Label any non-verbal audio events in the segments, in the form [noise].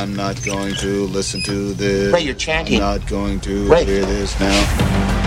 I'm not going to listen to this. Ray, you're chanting. I'm not going to Ray. hear this now.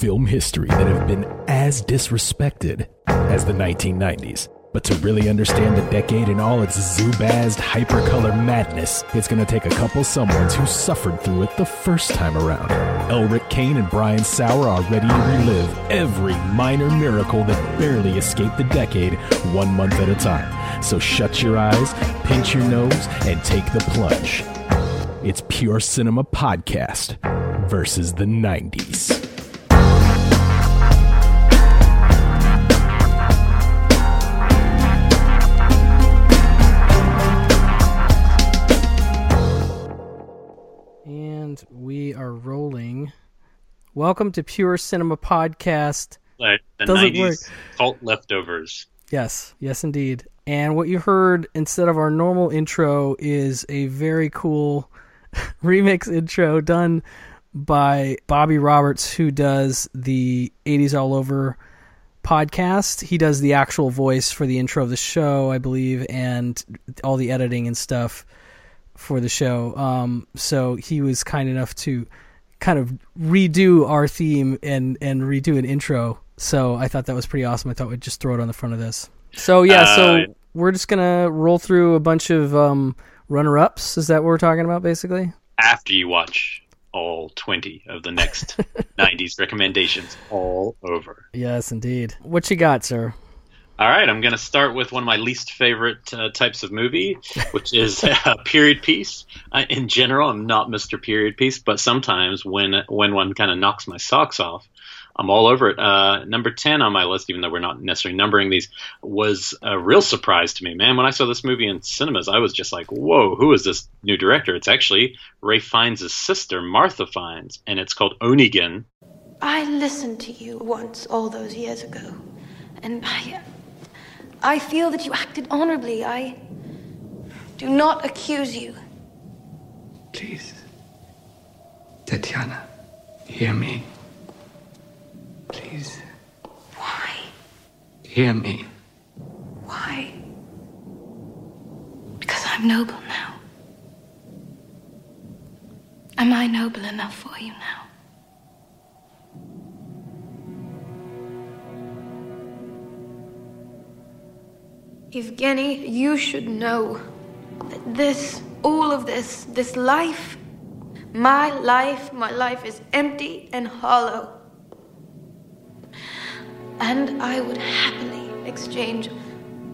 Film history that have been as disrespected as the 1990s. But to really understand the decade in all its Zubazed hypercolor madness, it's going to take a couple someones who suffered through it the first time around. Elric Kane and Brian Saur are ready to relive every minor miracle that barely escaped the decade one month at a time. So shut your eyes, pinch your nose, and take the plunge. It's Pure Cinema Podcast versus the 90s. We are rolling. Welcome to Pure Cinema Podcast. like the Doesn't 90s work. cult leftovers. Yes, yes, indeed. And what you heard instead of our normal intro is a very cool [laughs] remix intro done by Bobby Roberts, who does the 80s All Over podcast. He does the actual voice for the intro of the show, I believe, and all the editing and stuff for the show. Um, so he was kind enough to kind of redo our theme and and redo an intro. So I thought that was pretty awesome. I thought we'd just throw it on the front of this. So yeah, so Uh, we're just gonna roll through a bunch of um, runner-ups. Is that what we're talking about, basically? After you watch all 20 of the next [laughs] 90s recommendations all over. Yes, indeed. What you got, sir? All right, I'm going to start with one of my least favorite uh, types of movie, which is a [laughs] period piece. I, in general, I'm not Mr. Period Piece, but sometimes when when one kind of knocks my socks off, I'm all over it. Uh, number 10 on my list, even though we're not necessarily numbering these, was a real surprise to me. Man, when I saw this movie in cinemas, I was just like, whoa, who is this new director? It's actually Ralph Fiennes' sister, Martha Fiennes, and it's called Onegin. I listened to you once all those years ago, and I. I feel that you acted honorably. I do not accuse you. Please. Tatiana, hear me. Please, Why? hear me. Why? Because I'm noble now. Am I noble enough for you now? Evgeny, you should know that this, all of this, this life, my life, my life is empty and hollow. And I would happily exchange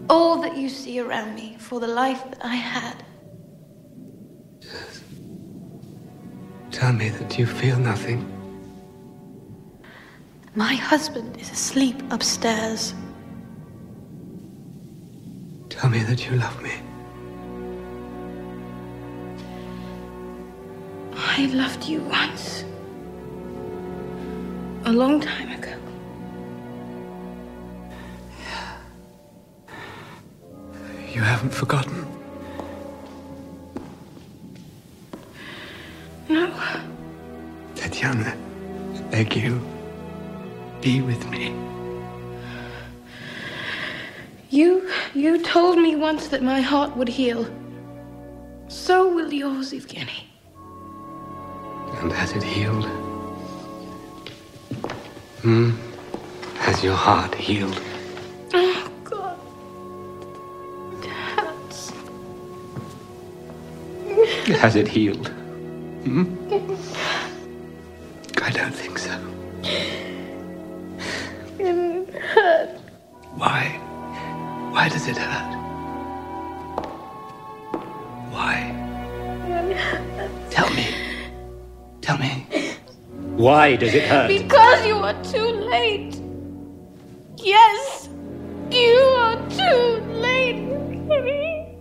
all that you see around me for the life that I had. Tell me that you feel nothing. My husband is asleep upstairs. Tell me that you love me. I loved you once. A long time ago. You haven't forgotten. No. Tatiana, I beg you, be with me. You you told me once that my heart would heal. So will yours, Evgeny. And has it healed? Hmm? Has your heart healed? Oh God. It hurts. Has it healed? Hmm? I don't think so. Does it hurt? Why? Tell me. Tell me. Why does it hurt? Because you are too late. Yes, you are too late. Evgeny.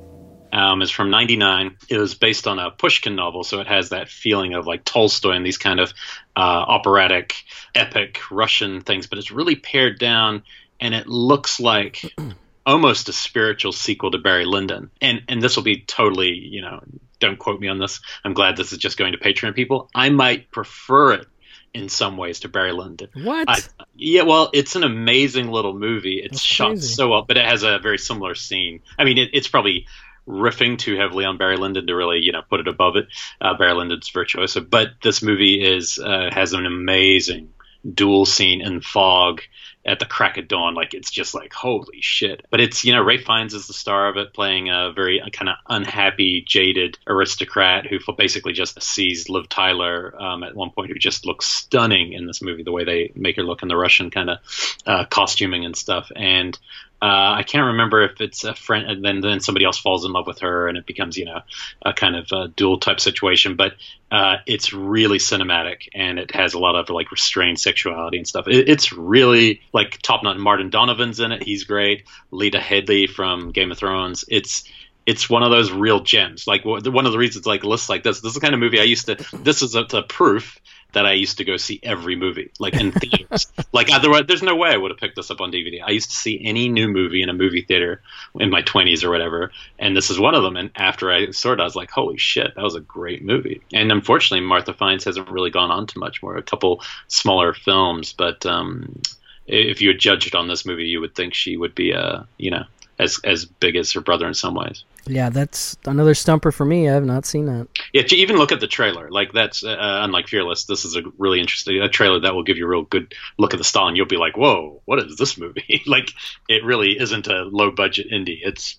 um, is from 99. It was based on a Pushkin novel, so it has that feeling of like Tolstoy and these kind of uh, operatic, epic Russian things, but it's really pared down, and it looks like [clears throat] almost a spiritual sequel to Barry Lyndon. And and this will be totally, you know, don't quote me on this. I'm glad this is just going to Patreon people. I might prefer it in some ways to Barry Lyndon. What? I, yeah, well, it's an amazing little movie. It's That's shot crazy. so well, but it has a very similar scene. I mean, it, it's probably riffing too heavily on Barry Lyndon to really, you know, put it above it. Uh, Barry Lyndon's virtuoso, but this movie is uh, has an amazing duel scene in fog at the crack of dawn. Like it's just like holy shit. But it's you know Ralph Fiennes is the star of it, playing a very kind of unhappy, jaded aristocrat who basically just sees Liv Tyler um, at one point, who just looks stunning in this movie. The way they make her look in the Russian kind of uh, costuming and stuff, and. Uh, I can't remember if it's a friend, and then then somebody else falls in love with her, and it becomes you know a kind of uh dual type situation. But uh, it's really cinematic, and it has a lot of like restrained sexuality and stuff. It, it's really like top notch. Martin Donovan's in it; he's great. Lena Headey from Game of Thrones. It's it's one of those real gems. Like one of the reasons like lists like this. This is the kind of movie I used to. This is a, a proof that I used to go see every movie, like in [laughs] theaters. like otherwise, there's no way I would have picked this up on DVD. I used to see any new movie in a movie theater in my 20s or whatever, and this is one of them. And after I saw it, I was like, "Holy shit, that was a great movie!" And unfortunately, Martha Fiennes hasn't really gone on to much more. A couple smaller films, but um, if you had judged it on this movie, you would think she would be, uh, you know, as as big as her brother in some ways. Yeah, that's another stumper for me. I have not seen that. Yeah, to even look at the trailer, like that's uh, unlike Fearless. This is a really interesting a trailer that will give you a real good look at the style, and you'll be like, "Whoa, what is this movie?" [laughs] like, it really isn't a low budget indie. It's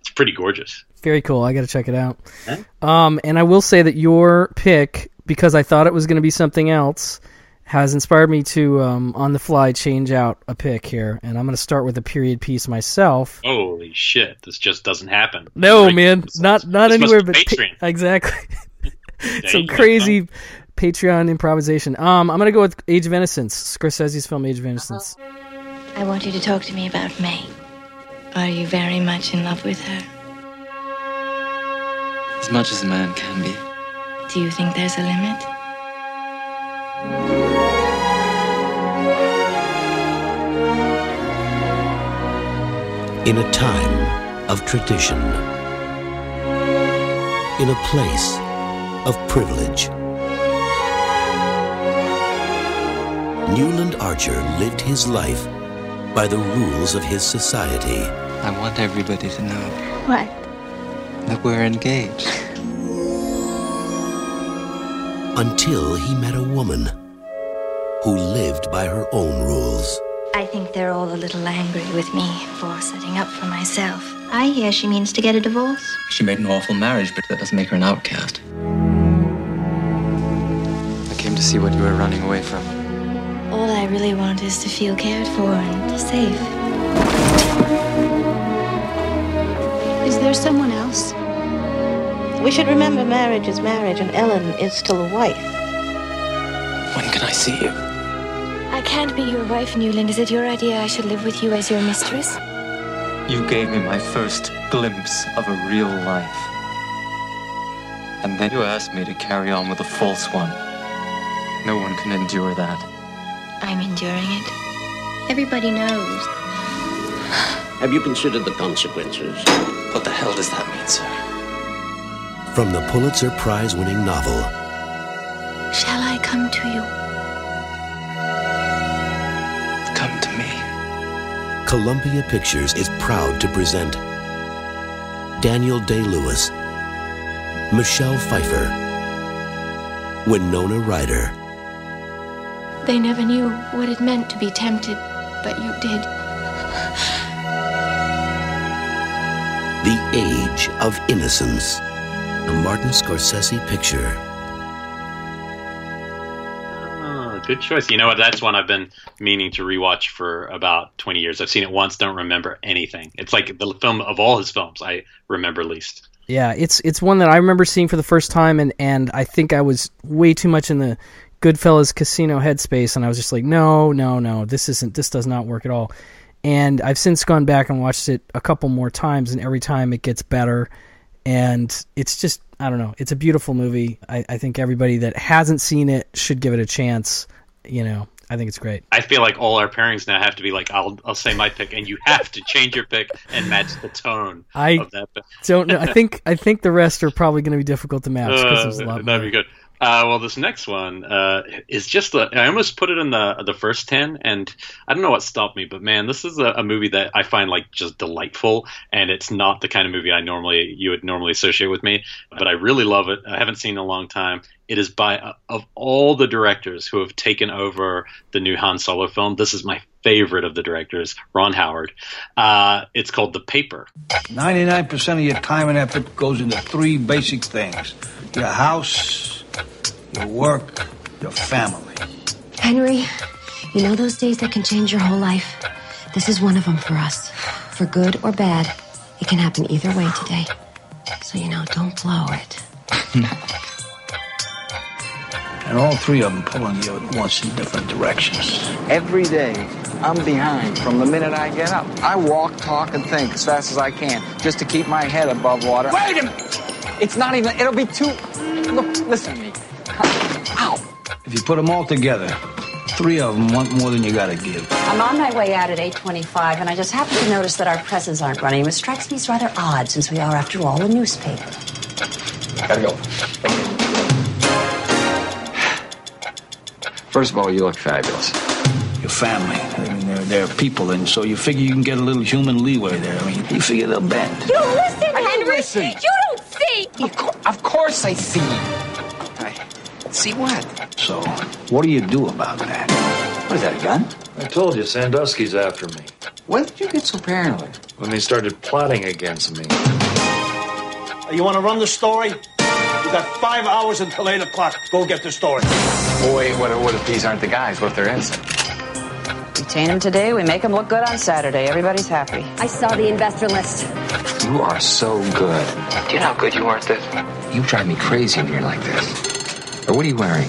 it's pretty gorgeous. Very cool. I got to check it out. Um, and I will say that your pick, because I thought it was going to be something else, has inspired me to um, on the fly change out a pick here, and I'm going to start with a period piece myself. Holy shit, this just doesn't happen. No, Right. man, This- not not this anywhere be but Patreon. exactly. [laughs] Some you go. crazy Patreon improvisation. Um, I'm going to go with Age of Innocence, Scorsese's film Age of Innocence. I want you to talk to me about May. Are you very much in love with her? As much as a man can be. Do you think there's a limit? In a time of tradition, in a place of privilege. Newland Archer lived his life by the rules of his society. I want everybody to know What? that we're engaged. Until he met a woman who lived by her own rules. I think they're all a little angry with me for setting up for myself. I hear she means to get a divorce. She made an awful marriage, but that doesn't make her an outcast. I came to see what you were running away from. All I really want is to feel cared for and safe. Is there someone else? We should remember marriage is marriage, and Ellen is still a wife. When can I see you? I can't be your wife, Newland. Is it your idea I should live with you as your mistress? You gave me my first glimpse of a real life. And then you asked me to carry on with a false one. No one can endure that. I'm enduring it. Everybody knows. Have you considered the consequences? What the hell does that mean, sir? From the Pulitzer Prize winning novel, Shall I come to you? Columbia Pictures is proud to present Daniel Day Lewis, Michelle Pfeiffer, Winona Ryder, They never knew what it meant to be tempted, but you did. The Age of Innocence, a Martin Scorsese picture. Good choice. You know what? That's one I've been meaning to rewatch for about 20 years. I've seen it once, don't remember anything. It's like the film of all his films I remember least. Yeah, it's it's one that I remember seeing for the first time, and and I think I was way too much in the Goodfellas casino headspace, and I was just like, no, no, no, this isn't, this does not work at all. And I've since gone back and watched it a couple more times, and every time it gets better. and it's just I don't know. It's a beautiful movie. I, I think everybody that hasn't seen it should give it a chance. You know, I think it's great. I feel like all our pairings now have to be like I'll I'll say my pick, and you have to change your pick and match the tone I of that. pick. don't know. I [laughs] think I think the rest are probably going to be difficult to match because there's a Uh, lot. that'd more. be good. Uh, well, this next one uh, is just the. I almost put it in the the first ten, and I don't know what stopped me, but man, this is a, a movie that I find like just delightful, and it's not the kind of movie I normally you would normally associate with me, but I really love it. I haven't seen in a long time. It is by uh, of all the directors who have taken over the new Han Solo film. This is my favorite of the directors, Ron Howard. Uh, it's called The Paper. 99% of your time and effort goes into three basic things your house, your work, your family. Henry, you know those days that can change your whole life? This is one of them for us. For good or bad, it can happen either way today. So, you know, don't blow it. And all three of them pulling you at once in different directions. Every day, I'm behind from the minute I get up. I walk, talk, and think as fast as I can just to keep my head above water. Wait a minute! It's not even, it'll be too. Look, listen to me. Ow! If you put them all together, three of them want more than you gotta give. I'm on my way out at 8:25, and I just happened to notice that our presses aren't running. It strikes me as rather odd, since we are, after all, a newspaper. Gotta go. First of all, you look fabulous. Your family. I mean, they're, they're people, and so you figure you can get a little human leeway there. I mean, you figure they'll bend. You listen, I don't Henry! listen. You don't see! Of, cour- of course I see. I see what? So, what do you do about that? What is that, a gun? I told you, Sandusky's after me. When did you get so paranoid? When they started plotting against me. Uh, you want to run the story? You got five hours until eight o'clock. Go get the story. Oh, wait, what, what if these aren't the guys? What if they're innocent? Detain them today, we make them look good on Saturday. Everybody's happy. I saw the investor list. You are so good. Do you know how good you are at this? You drive me crazy when you're like this. Or what are you wearing?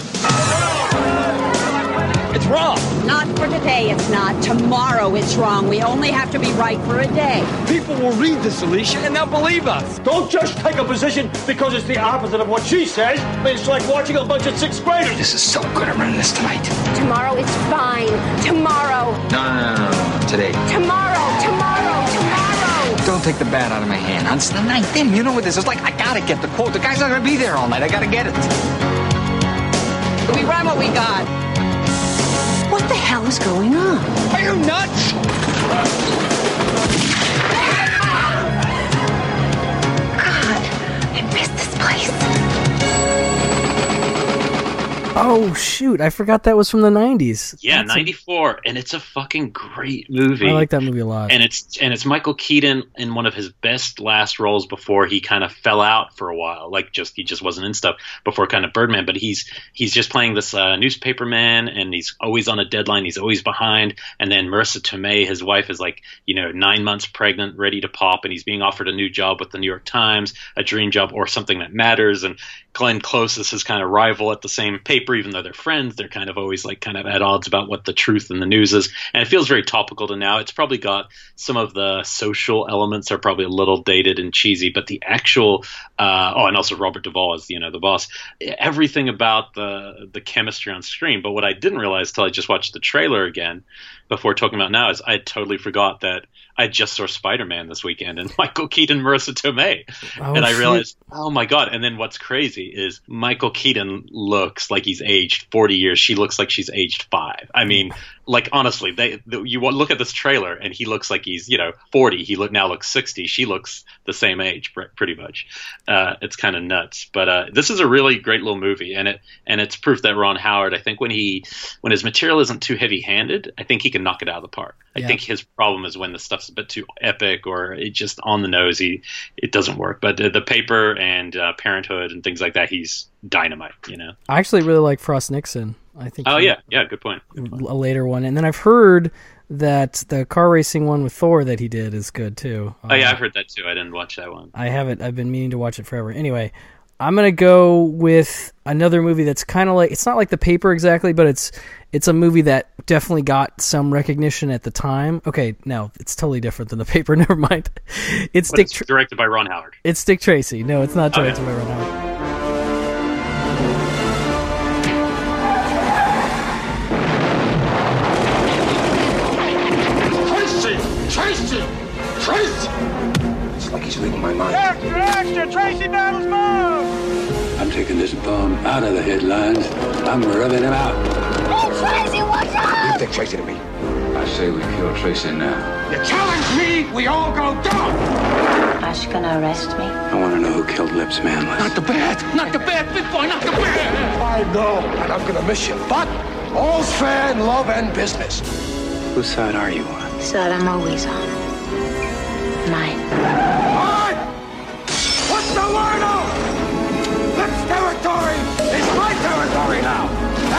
It's wrong. Not for today, it's not. Tomorrow it's wrong. We only have to be right for a day. People will read this, Alicia, and they'll believe us. Don't just take a position because it's the opposite of what she says. It's like watching a bunch of sixth graders. This is so good. I'm running this tonight. Tomorrow is fine. Tomorrow. No, no, no, no, no. Today. Tomorrow. Tomorrow. Tomorrow. Don't take the bat out of my hand. huh? It's the ninth inning. You know what this is like? I gotta get the quote. The guy's not gonna be there all night. I gotta get it. We run what we got. What the hell is going on? Are you nuts? Oh shoot! I forgot that was from the '90s. Yeah, That's a- ninety four, and it's a fucking great movie. I like that movie a lot. and it's and it's Michael Keaton in one of his best last roles before he kind of fell out for a while. Like just he just wasn't in stuff before kind of Birdman. But he's he's just playing this uh, newspaperman, and he's always on a deadline. He's always behind. And then Marisa Tomei, his wife, is like you know nine months pregnant, ready to pop, and he's being offered a new job with the New York Times, a dream job or something that matters. And Glenn Close is his kind of rival at the same paper, even though they're friends. They're kind of always like kind of at odds about what the truth in the news is, and it feels very topical to now. It's probably got some of the social elements are probably a little dated and cheesy, but the actual uh, oh, and also Robert Duvall is you know the boss. Everything about the the chemistry on screen. But what I didn't realize till I just watched the trailer again before talking about now is I totally forgot that I just saw Spider Man this weekend and [laughs] Michael Keaton, Marisa Tomei, Oh, and I shit. realized, oh my god! And then what's crazy is Michael Keaton looks like he's aged forty years. She looks like she's aged five. I mean, like honestly, they the, you look at this trailer and he looks like he's you know forty. He look now looks sixty. She looks the same age, pretty much. Uh, it's kind of nuts, but uh, this is a really great little movie, and it and it's proof that Ron Howard. I think when he when his material isn't too heavy handed, I think he can knock it out of the park. I Yeah. think his problem is when the stuff's a bit too epic or it just on the nose. He it doesn't work. But uh, the paper and uh, Parenthood and things like that, he's dynamite. You know. I actually really like Frost Nixon. I think. Oh yeah, yeah. Good point. a later one, and then I've heard that the car racing one with Thor that he did is good too. Oh yeah, Uh, I've heard that too. I didn't watch that one. I haven't. I've been meaning to watch it forever. Anyway, I'm gonna go with another movie that's kind of like it's not like the paper exactly, but it's it's a movie that definitely got some recognition at the time. Okay, no, it's totally different than the [laughs] paper. Never mind. It's Dick. Tra- directed by Ron Howard. it's Dick Tracy. No, it's not directed by Ron Howard. My mind. Extra, extra! Tracy Battles move! I'm taking this bomb out of the headlines. I'm rubbing him out. Hey, Tracy, watch out! Leave Dick Tracy to me. I say we kill Tracy now. You challenge me, we all go down! Are you gonna arrest me? I want to know who killed Lips Manlis. Not the bad! Not the bad, big boy, not the bad! I know, and I'm gonna miss you, but all's fair in love and business. Whose side are you on? Side I'm always on. Mine. Alright! What's the word out? This territory is my territory now!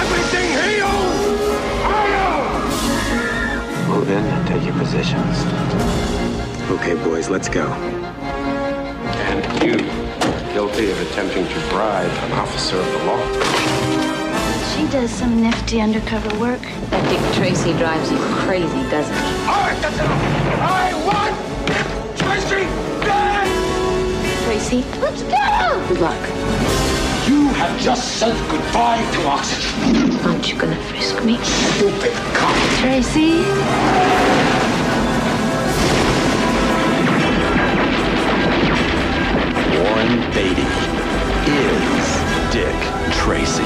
Everything he owns, I own! Move in and take your positions. Okay, boys, let's go. And you, guilty of attempting to bribe an officer of the law. She does some nifty undercover work. That Dick Tracy drives you crazy, doesn't he? Alright, that's enough! I want Dick Tracy dead! Tracy, let's go! Good luck. You have just said goodbye to oxygen. Aren't you gonna frisk me? Stupid cop. Tracy? Warren Beatty is Dick Tracy.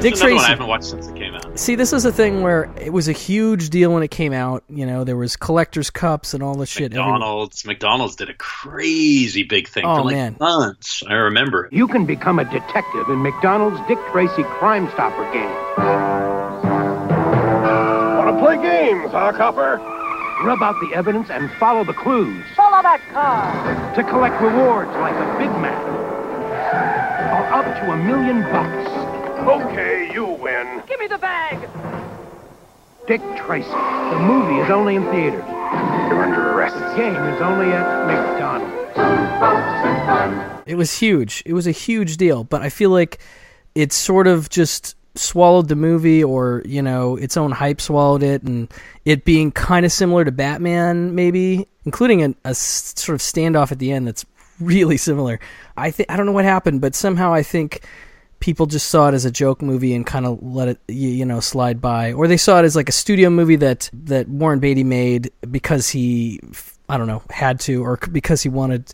Dick It's one Tracy. I haven't watched since it came out. See, this is a thing where it was a huge deal when it came out. You know, there was collectors' cups and all the shit. every- McDonald's. McDonald's did a crazy big thing Oh, for like man. months. I remember it. You can become a detective in McDonald's Dick Tracy Crime Stopper game. Wanna play games, huh, Copper? Rub out the evidence and follow the clues Follow that car! to collect rewards like a Big Mac. Or up to a million bucks. Okay, you win. Give me the bag! Dick Tracy. The movie is only in theaters. You're under arrest. The game is only at McDonald's. It was huge. It was a huge deal, but I feel like it sort of just swallowed the movie or, you know, its own hype swallowed it and it being kind of similar to Batman maybe, including a sort of standoff at the end that's really similar. I think I don't know what happened, but somehow I think people just saw it as a joke movie and kind of let it you, know slide by. Or they saw it as like a studio movie that that Warren Beatty made because he I don't know had to or because he wanted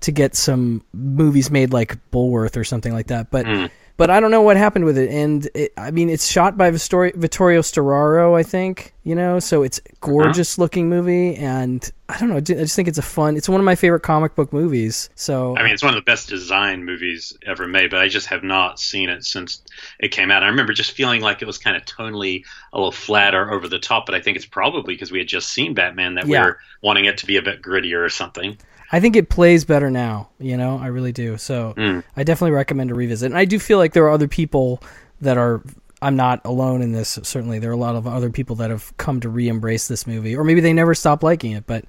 to get some movies made like Bulworth or something like that. But hmm. But I don't know what happened with it and it, I mean it's shot by Vittorio, Vittorio Storaro I think you know so it's a uh-huh. gorgeous looking movie and I don't know I just think it's a fun it's one of my favorite comic book movies so I mean, it's one of the best designed movies ever made, but I just have not seen it since it came out. I remember just feeling like it was kind of tonally a little flat or over the top, but I think it's probably because we had just seen Batman that Yeah. we were wanting it to be a bit grittier or something. I think it plays better now, you know, I really do. So Mm. I definitely recommend a revisit. And I do feel like there are other people that are I'm not alone in this. Certainly there are a lot of other people that have come to re-embrace this movie or maybe they never stopped liking it, but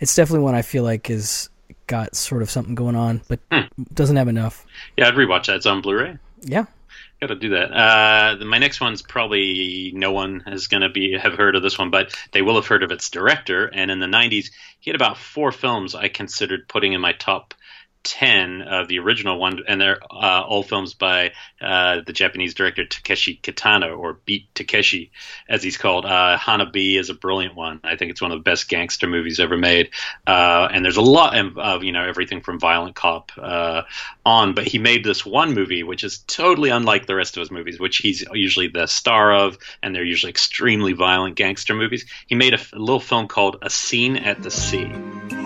it's definitely one I feel like is got sort of something going on but doesn't have enough. Yeah, I'd rewatch that. It's on Blu-ray. Yeah. Got to do that. Uh, my next one's probably no one is going to be have heard of this one, but they will have heard of its director. And in the '90s, he had about four films I considered putting in my top ten of the original one, and they're uh, all films by uh, the Japanese director Takeshi Kitano, or Beat Takeshi, as he's called. Uh, Hanabi is a brilliant one. I think it's one of the best gangster movies ever made. Uh, and there's a lot of, of you know everything from Violent Cop uh, on, but he made this one movie which is totally unlike the rest of his movies, which he's usually the star of, and they're usually extremely violent gangster movies. He made a little film called A Scene at the Sea.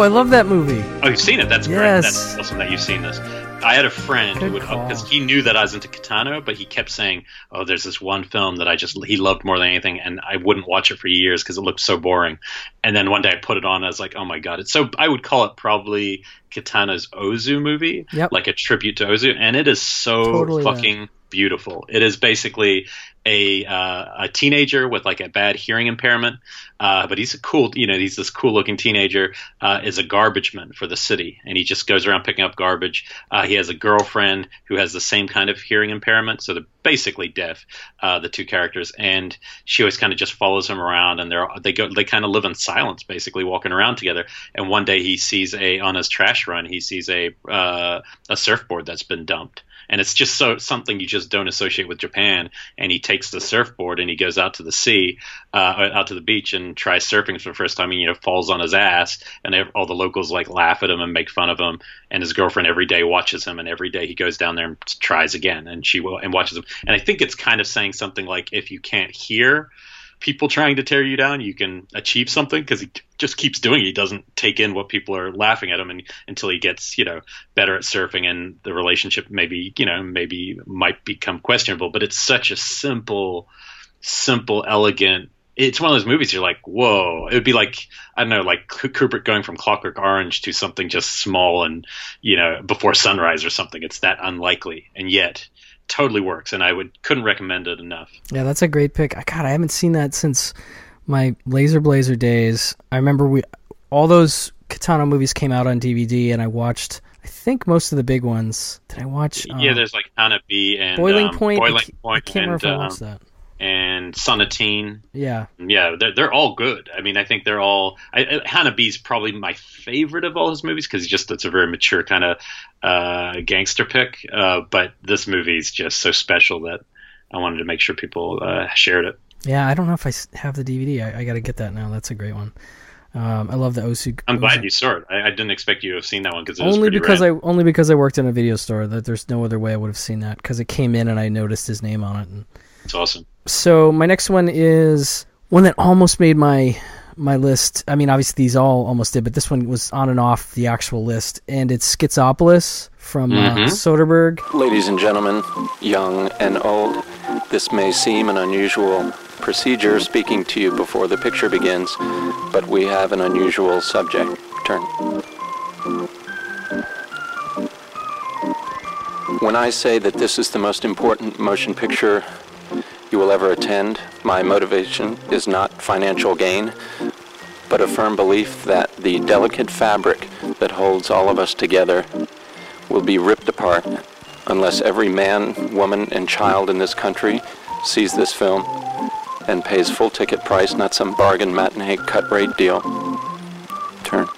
Oh, I love that movie. Oh, you've seen it? That's great. That's awesome that you've seen this. I had a friend who would uh, because he knew that I was into Kitano, but he kept saying, "Oh, there's this one film that I just he loved more than anything," and I wouldn't watch it for years because it looked so boring. And then one day I put it on, and I was like, "Oh my god!" It's so I would call it probably Kitano's Ozu movie, Yep. like a tribute to Ozu, and it is so Totally that. Beautiful. It is basically a uh, a teenager with like a bad hearing impairment, uh, but he's a cool, you know, he's this cool looking teenager. Uh, is a garbage man for the city, and he just goes around picking up garbage. Uh, he has a girlfriend who has the same kind of hearing impairment, so they're basically deaf. Uh, the two characters, and she always kind of just follows him around, and they're they go they kind of live in silence, basically walking around together. And one day he sees a on his trash run, he sees a uh, a surfboard that's been dumped and it's just so something you just don't associate with Japan. And he takes the surfboard and he goes out to the sea, uh, out to the beach, and tries surfing for the first time. And you know, falls on his ass, and all the locals like laugh at him and make fun of him. And his girlfriend every day watches him, and every day he goes down there and tries again, and she will and watches him. And I think it's kind of saying something like, if you can't hear people trying to tear you down, you can achieve something because he just keeps doing it. He doesn't take in what people are laughing at him and, until he gets, you know, better at surfing and the relationship maybe, you know, maybe might become questionable. But it's such a simple, simple, elegant. It's one of those movies you're like, whoa. It would be like, I don't know, like Kubrick going from Clockwork Orange to something just small and, you know, before sunrise or something. It's that unlikely. And yet, totally works. And I would couldn't recommend it enough. Yeah, that's a great pick. I- God, I haven't seen that since my Laser Blazer days. I remember we all those Kitano movies came out on DVD, and I watched. I think most of the big ones. Did I watch? yeah, um, there's like Hanabi and Boiling um, Point. I Boiling I Point can't remember and if I um, watched that. And Sonatine. Yeah, Yeah, they're they're all good. I mean, I think they're all. I, I- probably my favorite of all his movies because just it's a very mature kind of uh, gangster pick. Uh, but this movie is just so special that I wanted to make sure people uh, shared it. yeah. I don't know if I have the DVD. I, I got to get that now. That's a great one. Um, I love the Ozu. I'm Ozu- glad you saw it. I, I didn't expect you to have seen that one because it was only because rad. I only because I worked in a video store. That there's no other way I would have seen that because it came in and I noticed his name on it. And It's awesome. so my next one is one that almost made my my list. I mean, obviously these all almost did, but this one was on and off the actual list, and it's Schizopolis from uh, Mhm. Soderbergh. Ladies and gentlemen, young and old, this may seem an unusual procedure speaking to you before the picture begins, but we have an unusual subject. Turn. When I say that this is the most important motion picture you will ever attend, my motivation is not financial gain, but a firm belief that the delicate fabric that holds all of us together will be ripped apart unless every man, woman, and child in this country sees this film and pays full ticket price, not some bargain matinee cut rate deal. Turn.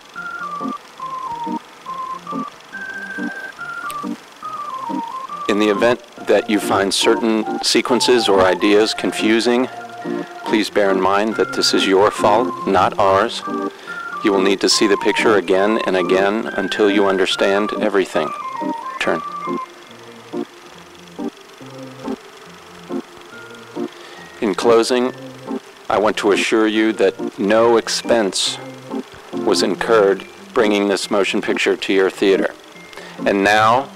In the event that you find certain sequences or ideas confusing, please bear in mind that this is your fault, not ours. You will need to see the picture again and again until you understand everything. Turn. In closing, I want to assure you that no expense was incurred bringing this motion picture to your theater. And now,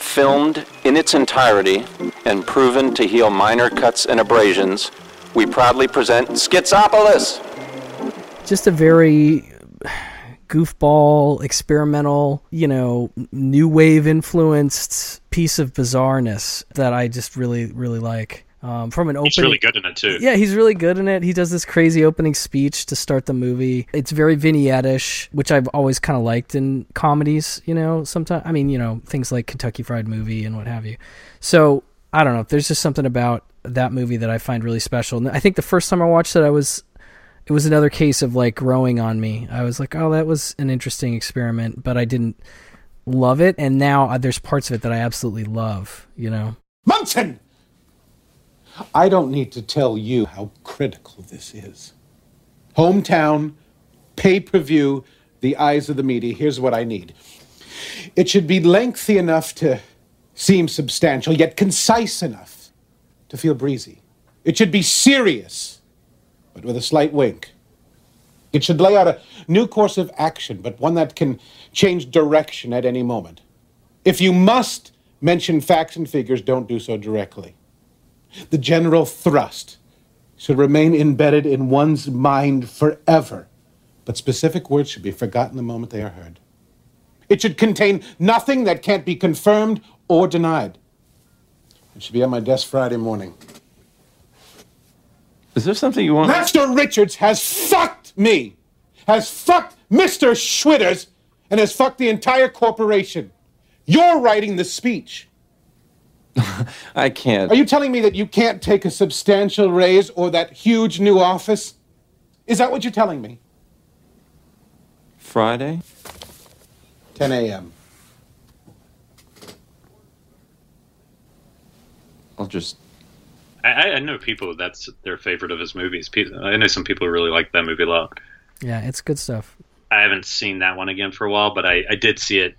filmed in its entirety and proven to heal minor cuts and abrasions, we proudly present Schizopolis! Just a very goofball, experimental, you know, new wave influenced piece of bizarreness that I just really, really like. Um, from an opening, He's really good in it too. Yeah, he's really good in it. He does this crazy opening speech to start the movie. It's very vignette-ish, which I've always kind of liked in comedies, you know, sometimes I mean, you know, things like Kentucky Fried Movie and what have you. So, I don't know, there's just something about that movie that I find really special. And I think the first time I watched it I was it was another case of like growing on me. I was like, "Oh, that was an interesting experiment," but I didn't love it, and now uh, there's parts of it that I absolutely love, you know. Munson! I don't need to tell you how critical this is. Hometown, pay per view, the eyes of the media. Here's what I need it should be lengthy enough to seem substantial, yet concise enough to feel breezy. It should be serious, but with a slight wink. It should lay out a new course of action, but one that can change direction at any moment. If you must mention facts and figures, don't do so directly. The general thrust should remain embedded in one's mind forever, but specific words should be forgotten the moment they are heard. It should contain nothing that can't be confirmed or denied. It should be on my desk Friday morning. Is there something you want? Master Richards has fucked me, has fucked Mr. Schwitters, and has fucked the entire corporation. You're writing the speech. [laughs] I can't. Are you telling me that you can't take a substantial raise or that huge new office? Is that what you're telling me? Friday? 10 a.m. I'll just. I, I know people that's their favorite of his movies. People, I know some people who really like that movie a lot. Yeah, it's good stuff. I haven't seen that one again for a while, but I, I did see it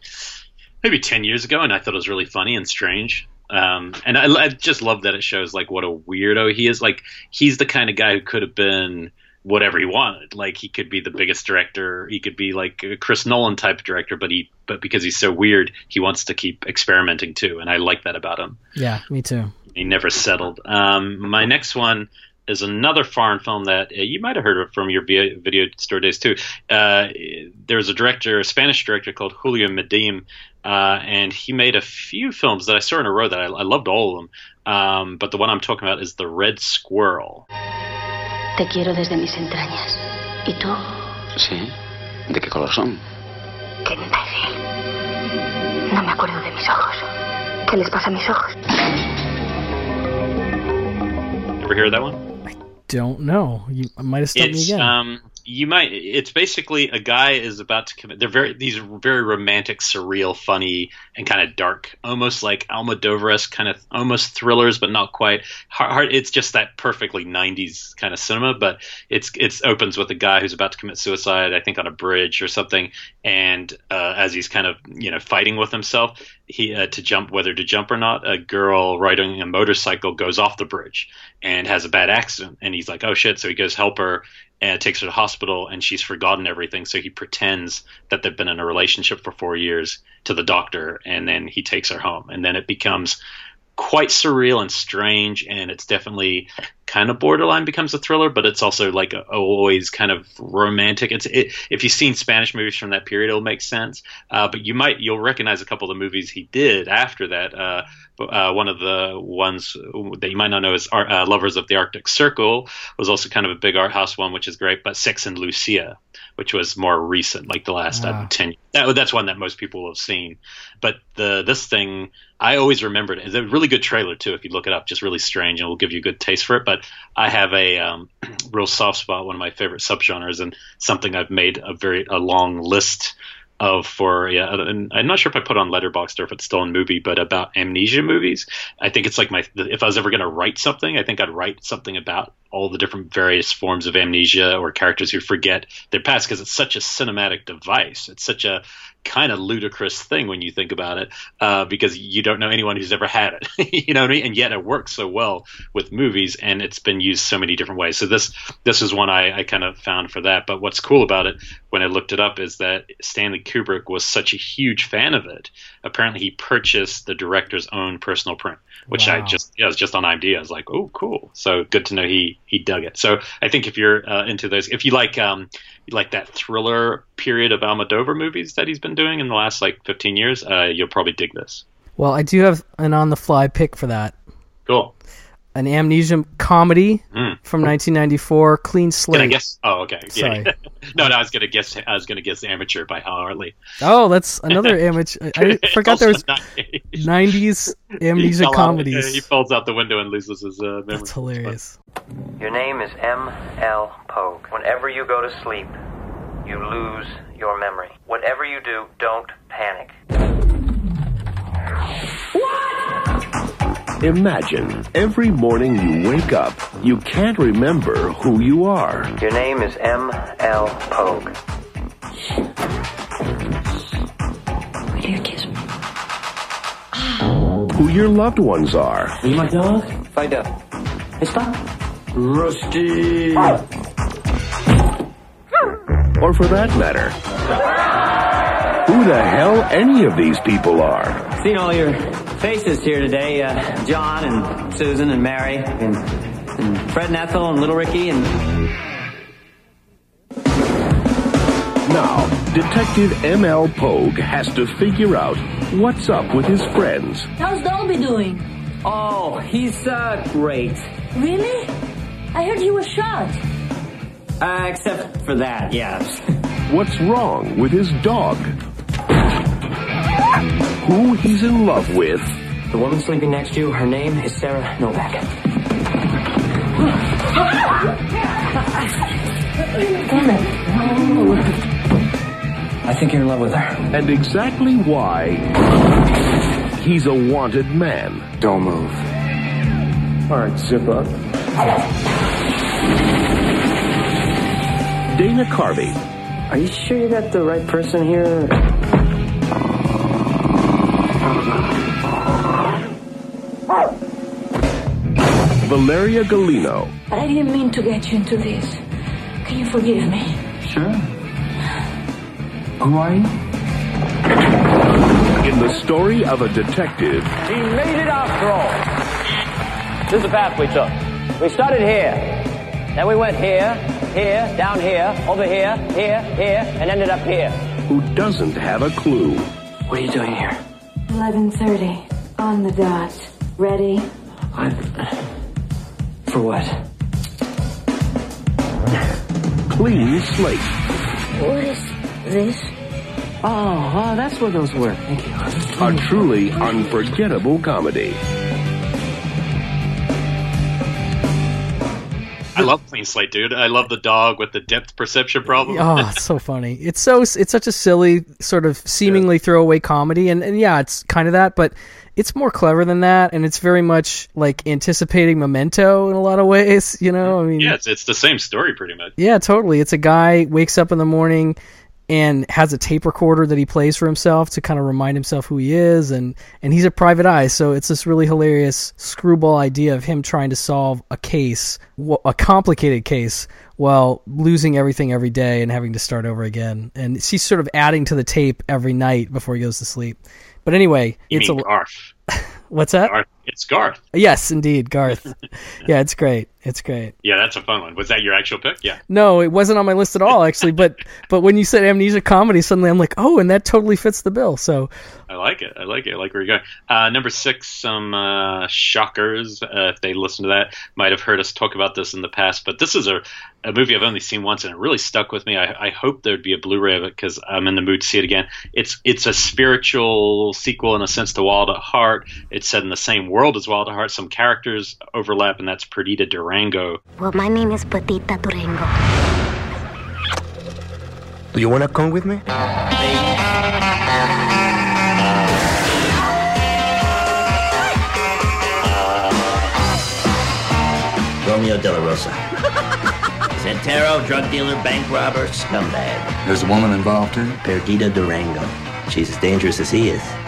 maybe 10 years ago, and I thought it was really funny and strange. Um, and I, I just love that it shows like what a weirdo he is. Like he's the kind of guy who could have been whatever he wanted. Like he could be the biggest director, he could be like a Chris Nolan type director, but he but because he's so weird, he wants to keep experimenting too, and I like that about him. Yeah, me too. He never settled. Um, my next one is another foreign film that uh, you might have heard of from your video, store days too. Uh, there's a director, a Spanish director called Julio Medem, uh, and he made a few films that I saw in a row that I, I loved all of them. Um, but the one I'm talking about is The Red Squirrel. Te quiero desde mis entrañas. ¿Y tú? Sí. ¿De qué color son? Qué imbécil. No me acuerdo de mis ojos. ¿Qué les pasa a mis ojos? Ever hear that one? I don't know. You might have stumped me It's again. um, you might. It's basically a guy is about to commit. They're very these very romantic, surreal, funny, and kind of dark, almost like Almodovar-esque kind of almost thrillers, but not quite. Hard, it's just that perfectly '90s kind of cinema. But it's it's opens with a guy who's about to commit suicide, I think on a bridge or something, and uh, as he's kind of you know fighting with himself, he uh, to jump whether to jump or not, a girl riding a motorcycle goes off the bridge and has a bad accident, and he's like, oh shit! So he goes help her and takes her to the hospital and she's forgotten everything. So he pretends that they've been in a relationship for four years to the doctor and then he takes her home. And then it becomes quite surreal and strange and it's definitely kind of borderline becomes a thriller but it's also like a, always kind of romantic. It's it, if you've seen spanish movies from that period it'll make sense. Uh, but you might you'll recognize a couple of the movies he did after that. Uh, uh, one of the ones that you might not know is uh, lovers of the arctic circle was also kind of a big art house one which is great but sex and lucia which was more recent like the last uh, 10 that, that's one that most people have seen but the this thing I always remembered it. It's a really good trailer too. If you look it up, just really strange, and it will give you a good taste for it. But I have a um, [clears throat] real soft spot, one of my favorite subgenres, and something I've made a very a long list of for yeah. And I'm not sure if I put on Letterboxd or if it's still in movie, but about amnesia movies. I think it's like my if I was ever going to write something, I think I'd write something about all the different various forms of amnesia or characters who forget their past because it's such a cinematic device. It's such a kind of ludicrous thing when you think about it, uh, because you don't know anyone who's ever had it. [laughs] you know what I mean? And yet it works so well with movies, and it's been used so many different ways. So this this is one I, I kind of found for that. But what's cool about it when I looked it up is that Stanley Kubrick was such a huge fan of it. Apparently, he purchased the director's own personal print, which wow. I just yeah, it was just on IMDb. I was like, oh, cool. So good to know he he dug it. So I think if you're uh, into those, if you like um, you like that thriller period of Almodovar movies that he's been doing in the last like 15 years, uh, you'll probably dig this. Well, I do have an on the fly pick for that. Cool. An amnesia comedy mm. from 1994, Clean Slate. Can I guess? Oh, okay. Sorry. Yeah. [laughs] no, no, I was gonna guess. I was gonna guess Amateur by Hal Hartley. Oh, that's another [laughs] amateur. I forgot there was 90s [laughs] amnesia he comedies. Out, he falls out the window and loses his uh, memory. That's hilarious. Your name is M. L. Pogue. Whenever you go to sleep, you lose your memory. Whatever you do, don't panic. Imagine every morning you wake up, you can't remember who you are. Your name is M. L. Pogue. Will you kiss me? Who your loved ones are. Are you my dog? Find out. Hey, stop. Rusty. Or for that matter, who the hell any of these people are. Seen all your faces here today, uh, John and Susan and Mary and, and Fred and Ethel and Little Ricky and Now, Detective M.L. Pogue has to figure out what's up with his friends. How's Dolby doing? Oh, he's uh great. Really? I heard he was shot. Uh, except for that, yeah. [laughs] What's wrong with his dog? Who he's in love with. The woman sleeping next to you, her name is Sarah Novak. I think you're in love with her. And exactly why he's a wanted man. Don't move. All right, zip up. Dana Carvey. Are you sure you got the right person here? Valeria Golino. But I didn't mean to get you into this. Can you forgive me? Sure. Who are you? In the story of a detective He made it after all. This is the path we took. We started here. Then we went here, here, down here, over here, here, here, and ended up here. who doesn't have a clue. What are you doing here? 11.30. On the dot. Ready? I'm... For what? Clean slate. What is this? Oh, oh, that's what those were. Thank you. A truly unforgettable comedy. I love Clean Slate, dude. I love the dog with the depth perception problem. Oh, it's so funny. It's so it's such a silly sort of seemingly throwaway comedy, and, and yeah, it's kind of that, but it's more clever than that, and it's very much like anticipating Memento in a lot of ways. [laughs] You know, I mean, yeah, it's, it's the same story pretty much. yeah, totally. It's a guy wakes up in the morning and has a tape recorder that he plays for himself to kind of remind himself who he is and and he's a private eye so it's this really hilarious screwball idea of him trying to solve a case a complicated case while losing everything every day and having to start over again and he's sort of adding to the tape every night before he goes to sleep but anyway You it's a Garth? [laughs] what's that. It's Garth. yes indeed garth [laughs] yeah it's great it's great Yeah, that's a fun one. Was that your actual pick? Yeah. No, it wasn't on my list at all, actually. But [laughs] but when you said amnesia comedy, suddenly I'm like, oh, and that totally fits the bill. So I like it. I like it. I like where you're going. Uh, number six, some uh, shockers. Uh, if they listen to that, might have heard us talk about this in the past. But this is a, a movie I've only seen once, and it really stuck with me. I, I hope there'd be a Blu-ray of it because I'm in the mood to see it again. It's it's a spiritual sequel in a sense to Wild at Heart. It's set in the same world as Wild at Heart. Some characters overlap, and that's Perdita Durango. Well, my name is Perdita Durango. Do you wanna come with me? Romeo Dolorosa. [laughs] Santero, drug dealer, bank robber, scumbag. There's a woman involved too? Perdita Durango. She's as dangerous as he is.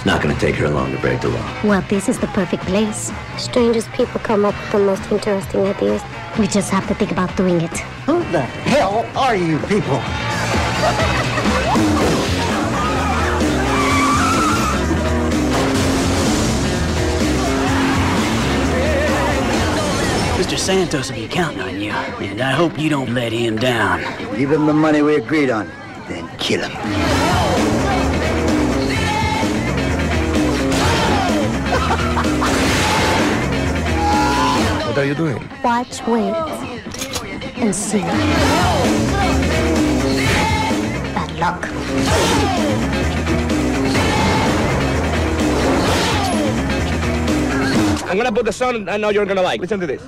It's not gonna take her long to break the law. Well, this is the perfect place. Strangest people come up with the most interesting ideas. We just have to think about doing it. Who the hell are you people? Mr. Santos will be counting on you, and I hope you don't let him down. Give him the money we agreed on, then kill him. Are you doing? Watch, wait, and see. Bad luck. I'm gonna put the song I know you're gonna like. Listen to this.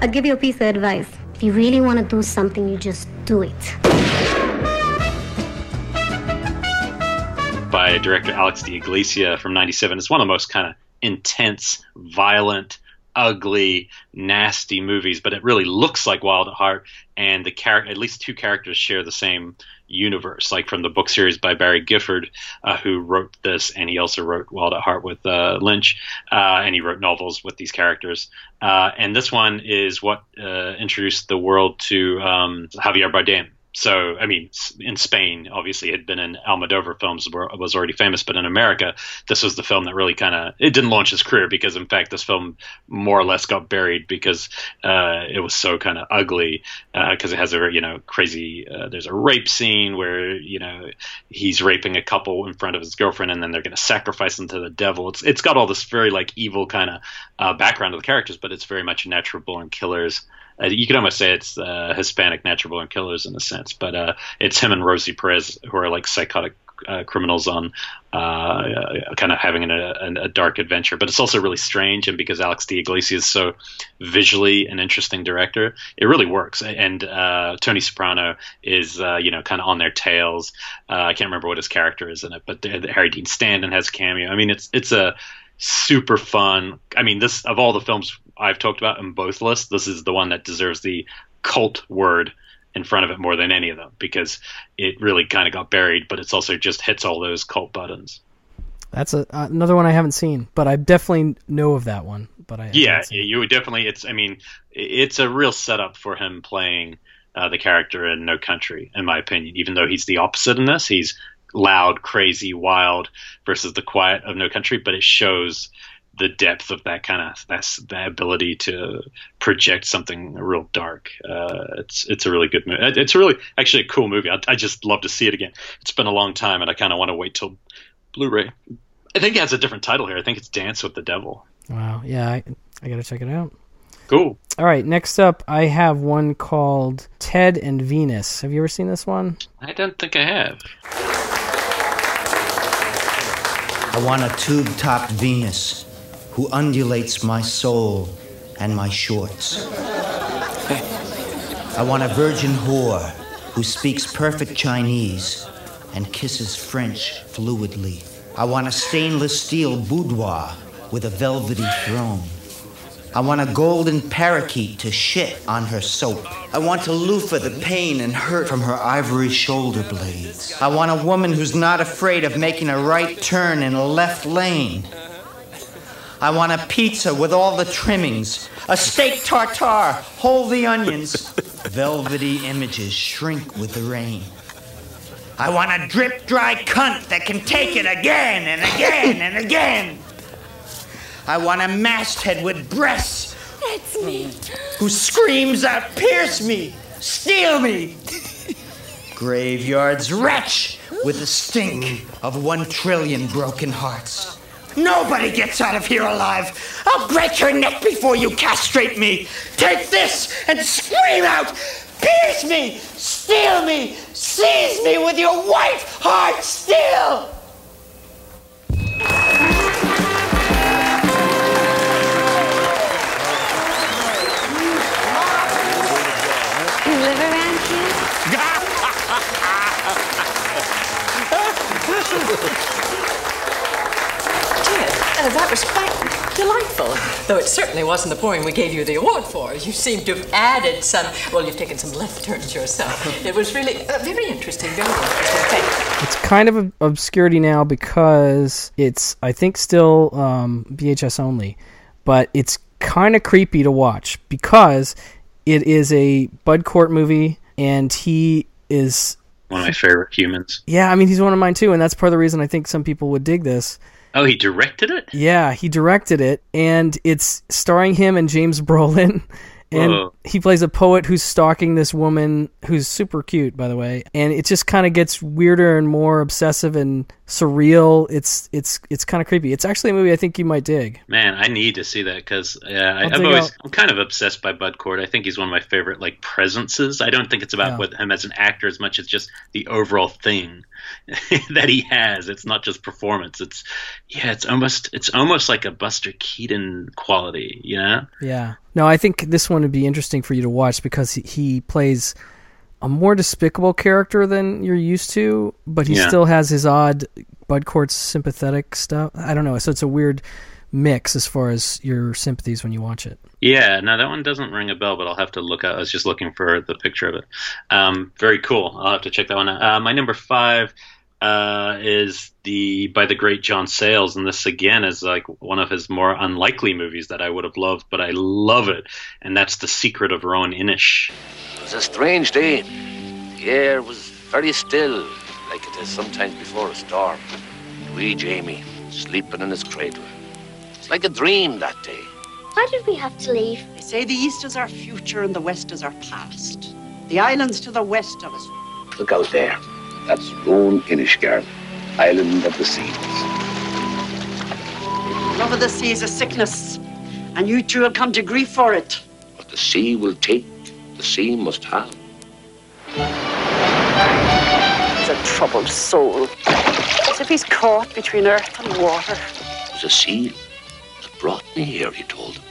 I'll give you a piece of advice. You really want to do something, you just do it. by director Alex de Iglesia from '97. It's one of the most kind of intense, violent, ugly, nasty movies, but it really looks like Wild at Heart. And the character, at least two characters, share the same universe, like from the book series by Barry Gifford, uh, who wrote this, and he also wrote Wild at Heart with uh, Lynch, uh, and he wrote novels with these characters. Uh, and this one is what uh, introduced the world to um, Javier Bardem. So, I mean, in Spain, obviously, had been in Almodovar films, were, was already famous, but in America, this was the film that really kind of it didn't launch his career because, in fact, this film more or less got buried because uh, it was so kind of ugly because uh, it has a you know crazy. Uh, there's a rape scene where you know he's raping a couple in front of his girlfriend, and then they're going to sacrifice them to the devil. It's it's got all this very like evil kind of uh, background of the characters, but it's very much natural born killers uh, you could almost say it's uh, Hispanic natural born killers in a sense, but uh, it's him and Rosie Perez who are like psychotic uh, criminals on uh, kind of having a, a, dark adventure. But it's also really strange, and because Alex de Iglesias is so visually an interesting director, it really works. And uh, Tony Soprano is you know kind of on their tails. I can't remember what his character is in it, but Harry Dean Stanton has a cameo. I mean, it's it's a super fun. I mean, this of all the films I've talked about in both lists, this is the one that deserves the cult word in front of it more than any of them because it really kind of got buried, but it's also just hits all those cult buttons. That's a, uh, another one I haven't seen, but I definitely know of that one. But I yeah, you would definitely. It's I mean, it's a real setup for him playing uh, the character in No Country, in my opinion. Even though he's the opposite in this, he's loud, crazy, wild versus the quiet of No Country, but it shows the depth of that kind of that's that ability to project something real dark. Uh, it's it's a really good movie. It's a really actually a cool movie. I, I just love to see it again. It's been a long time, and I kind of want to wait till Blu-ray. I think it has a different title here. I think it's Dance with the Devil. Wow. Yeah, I, I got to check it out. Cool. All right, next up, I have one called Ted and Venus. Have you ever seen this one? I don't think I have. I want a tube topped Venus who undulates my soul and my shorts. I want a virgin whore who speaks perfect Chinese and kisses French fluidly. I want a stainless steel boudoir with a velvety throne. I want a golden parakeet to shit on her soap. I want to loofah the pain and hurt from her ivory shoulder blades. I want a woman who's not afraid of making a right turn in a left lane. I want a pizza with all the trimmings, a steak tartare, hold the onions. [laughs] Velvety images shrink with the rain. I want a drip dry cunt that can take it again and again and again. I want a masthead with breasts. That's me. Who screams out, pierce me, steal me. [laughs] Graveyard's wretch with the stink of one trillion broken hearts. Nobody gets out of here alive. I'll break your neck before you castrate me. Take this and scream out, pierce me, steal me, seize me with your white heart still. [laughs] Uh, that was quite delightful, though it certainly wasn't the poem we gave you the award for. You seem to have added some, well, you've taken some left turns yourself. [laughs] It was really uh, very interesting, very interesting. Thank It's kind of obscurity now because it's, I think, still um, VHS only, but it's kind of creepy to watch because it is a Bud Cort movie and he is one of my favorite humans. Yeah, I mean he's one of mine too, and that's part of the reason I think some people would dig this. Oh, he directed it? Yeah, he directed it, and it's starring him and James Brolin. [laughs] And Whoa. he plays a poet who's stalking this woman who's super cute, by the way. And it just kind of gets weirder and more obsessive and surreal. It's it's it's kind of creepy. It's actually a movie I think you might dig. Man, I need to see that because uh, I've always out- I'm kind of obsessed by Bud Cort. I think he's one of my favorite like presences. I don't think it's about Yeah. him as an actor as much as just the overall thing [laughs] that he has. It's not just performance. It's yeah, it's almost it's almost like a Buster Keaton quality. You know? Yeah. No, I think this one would be interesting for you to watch because he, he plays a more despicable character than you're used to, but he Yeah. still has his odd Bud Cort's sympathetic stuff. I don't know. So it's a weird mix as far as your sympathies when you watch it. Yeah, no, that one doesn't ring a bell, but I'll have to look at. I was just looking for the picture of it. Um, very cool. I'll have to check that one out. Uh, my number five uh, is the by the great John Sayles, and this again is like one of his more unlikely movies that I would have loved, but I love it, and that's The Secret of Roan Inish. It was a strange day. The air was very still, like it is sometimes before a storm. Wee Jamie, sleeping in his cradle. It's like a dream that day. Why did we have to leave? They say the east is our future and the west is our past. The islands to the west of us. Look out there. That's Roan Inishgar, island of the seas. Love of the sea is a sickness, and you two will come to grief for it. What the sea will take, the sea must have. He's a troubled soul. As if he's caught between earth and water. It was a seal that brought me here, he told him.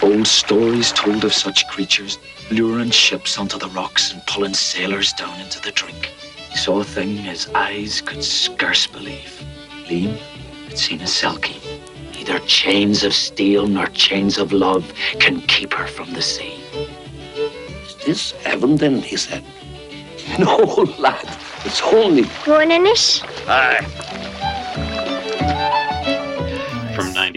Old stories told of such creatures luring ships onto the rocks and pulling sailors down into the drink. He saw a thing his eyes could scarce believe. Liam had seen a Selkie. Neither chains of steel nor chains of love can keep her from the sea. Is this heaven then? He said. No, lad, it's only. Roan Inish? Aye.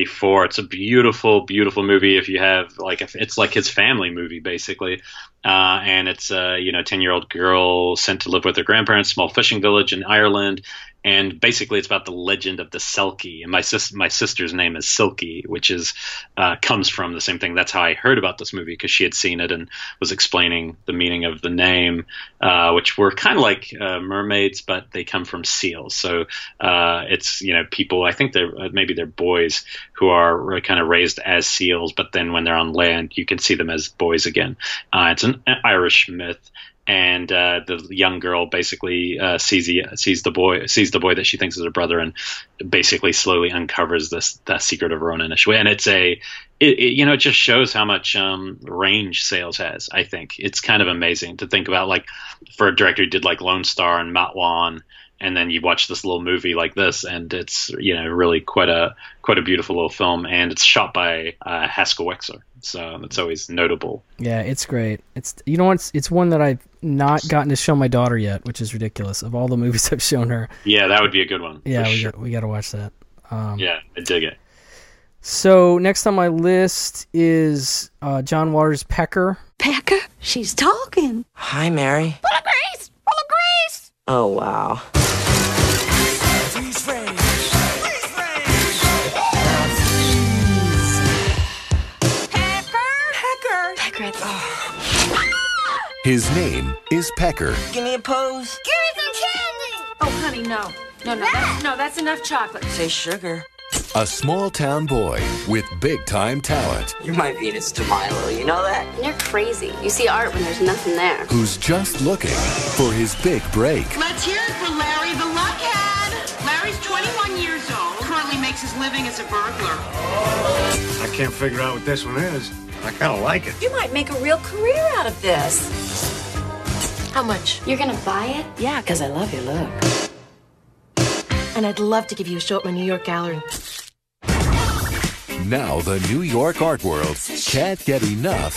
From 94 it's a beautiful beautiful movie if you have like it's like his family movie basically. Uh, and it's a you know 10 year old girl sent to live with her grandparents small fishing village in ireland and basically it's about the legend of the selkie. And my sis my sister's name is silky which is uh, comes from the same thing. That's how i heard about this movie because she had seen it and was explaining the meaning of the name uh, which were kind of like uh, mermaids but they come from seals. So uh, it's you know people i think they're uh, maybe they're boys who are kind of raised as seals but then when they're on land you can see them as boys again. Uh, it's an irish myth and uh, the young girl basically uh, sees the sees the boy sees the boy that she thinks is her brother, and basically slowly uncovers this that secret of Ronan Ishwe. And it's a it, it, you know it just shows how much um, range Sayles has. I think it's kind of amazing to think about like for a director who did like Lone Star and Matewan. And then you watch this little movie like this, and it's you know really quite a quite a beautiful little film, and it's shot by uh, Haskell Wexler, so it's always notable. Yeah, it's great. It's you know? It's, it's one that I've not gotten to show my daughter yet, which is ridiculous. Of all the movies [laughs] I've shown her, Yeah, that would be a good one. yeah, we sure. got, we got to watch that. Um, Yeah, I dig it. So next on my list is uh, John Waters' Pecker. Pecker, she's talking. Hi, Mary. Full of grace! Full of grace! Oh, wow. Pecker! Pecker. His name is Pecker. Give me a pose. Give me some candy! Oh, honey, no. No, no, that's, no, that's enough chocolate. Say sugar. A small town boy with big time talent You're my Venus de Milo, you know that? You're crazy. You see art when there's nothing there. who's just looking for his big break. Let's hear it for Larry the Luckhead. Larry's 21 years old, currently makes his living as a burglar. I can't figure out what this one is. I kind of like it. You might make a real career out of this. How much? You're gonna buy it? Yeah, because I love your look. And I'd love to give you a show at my New York gallery. Now the New York art world can't get enough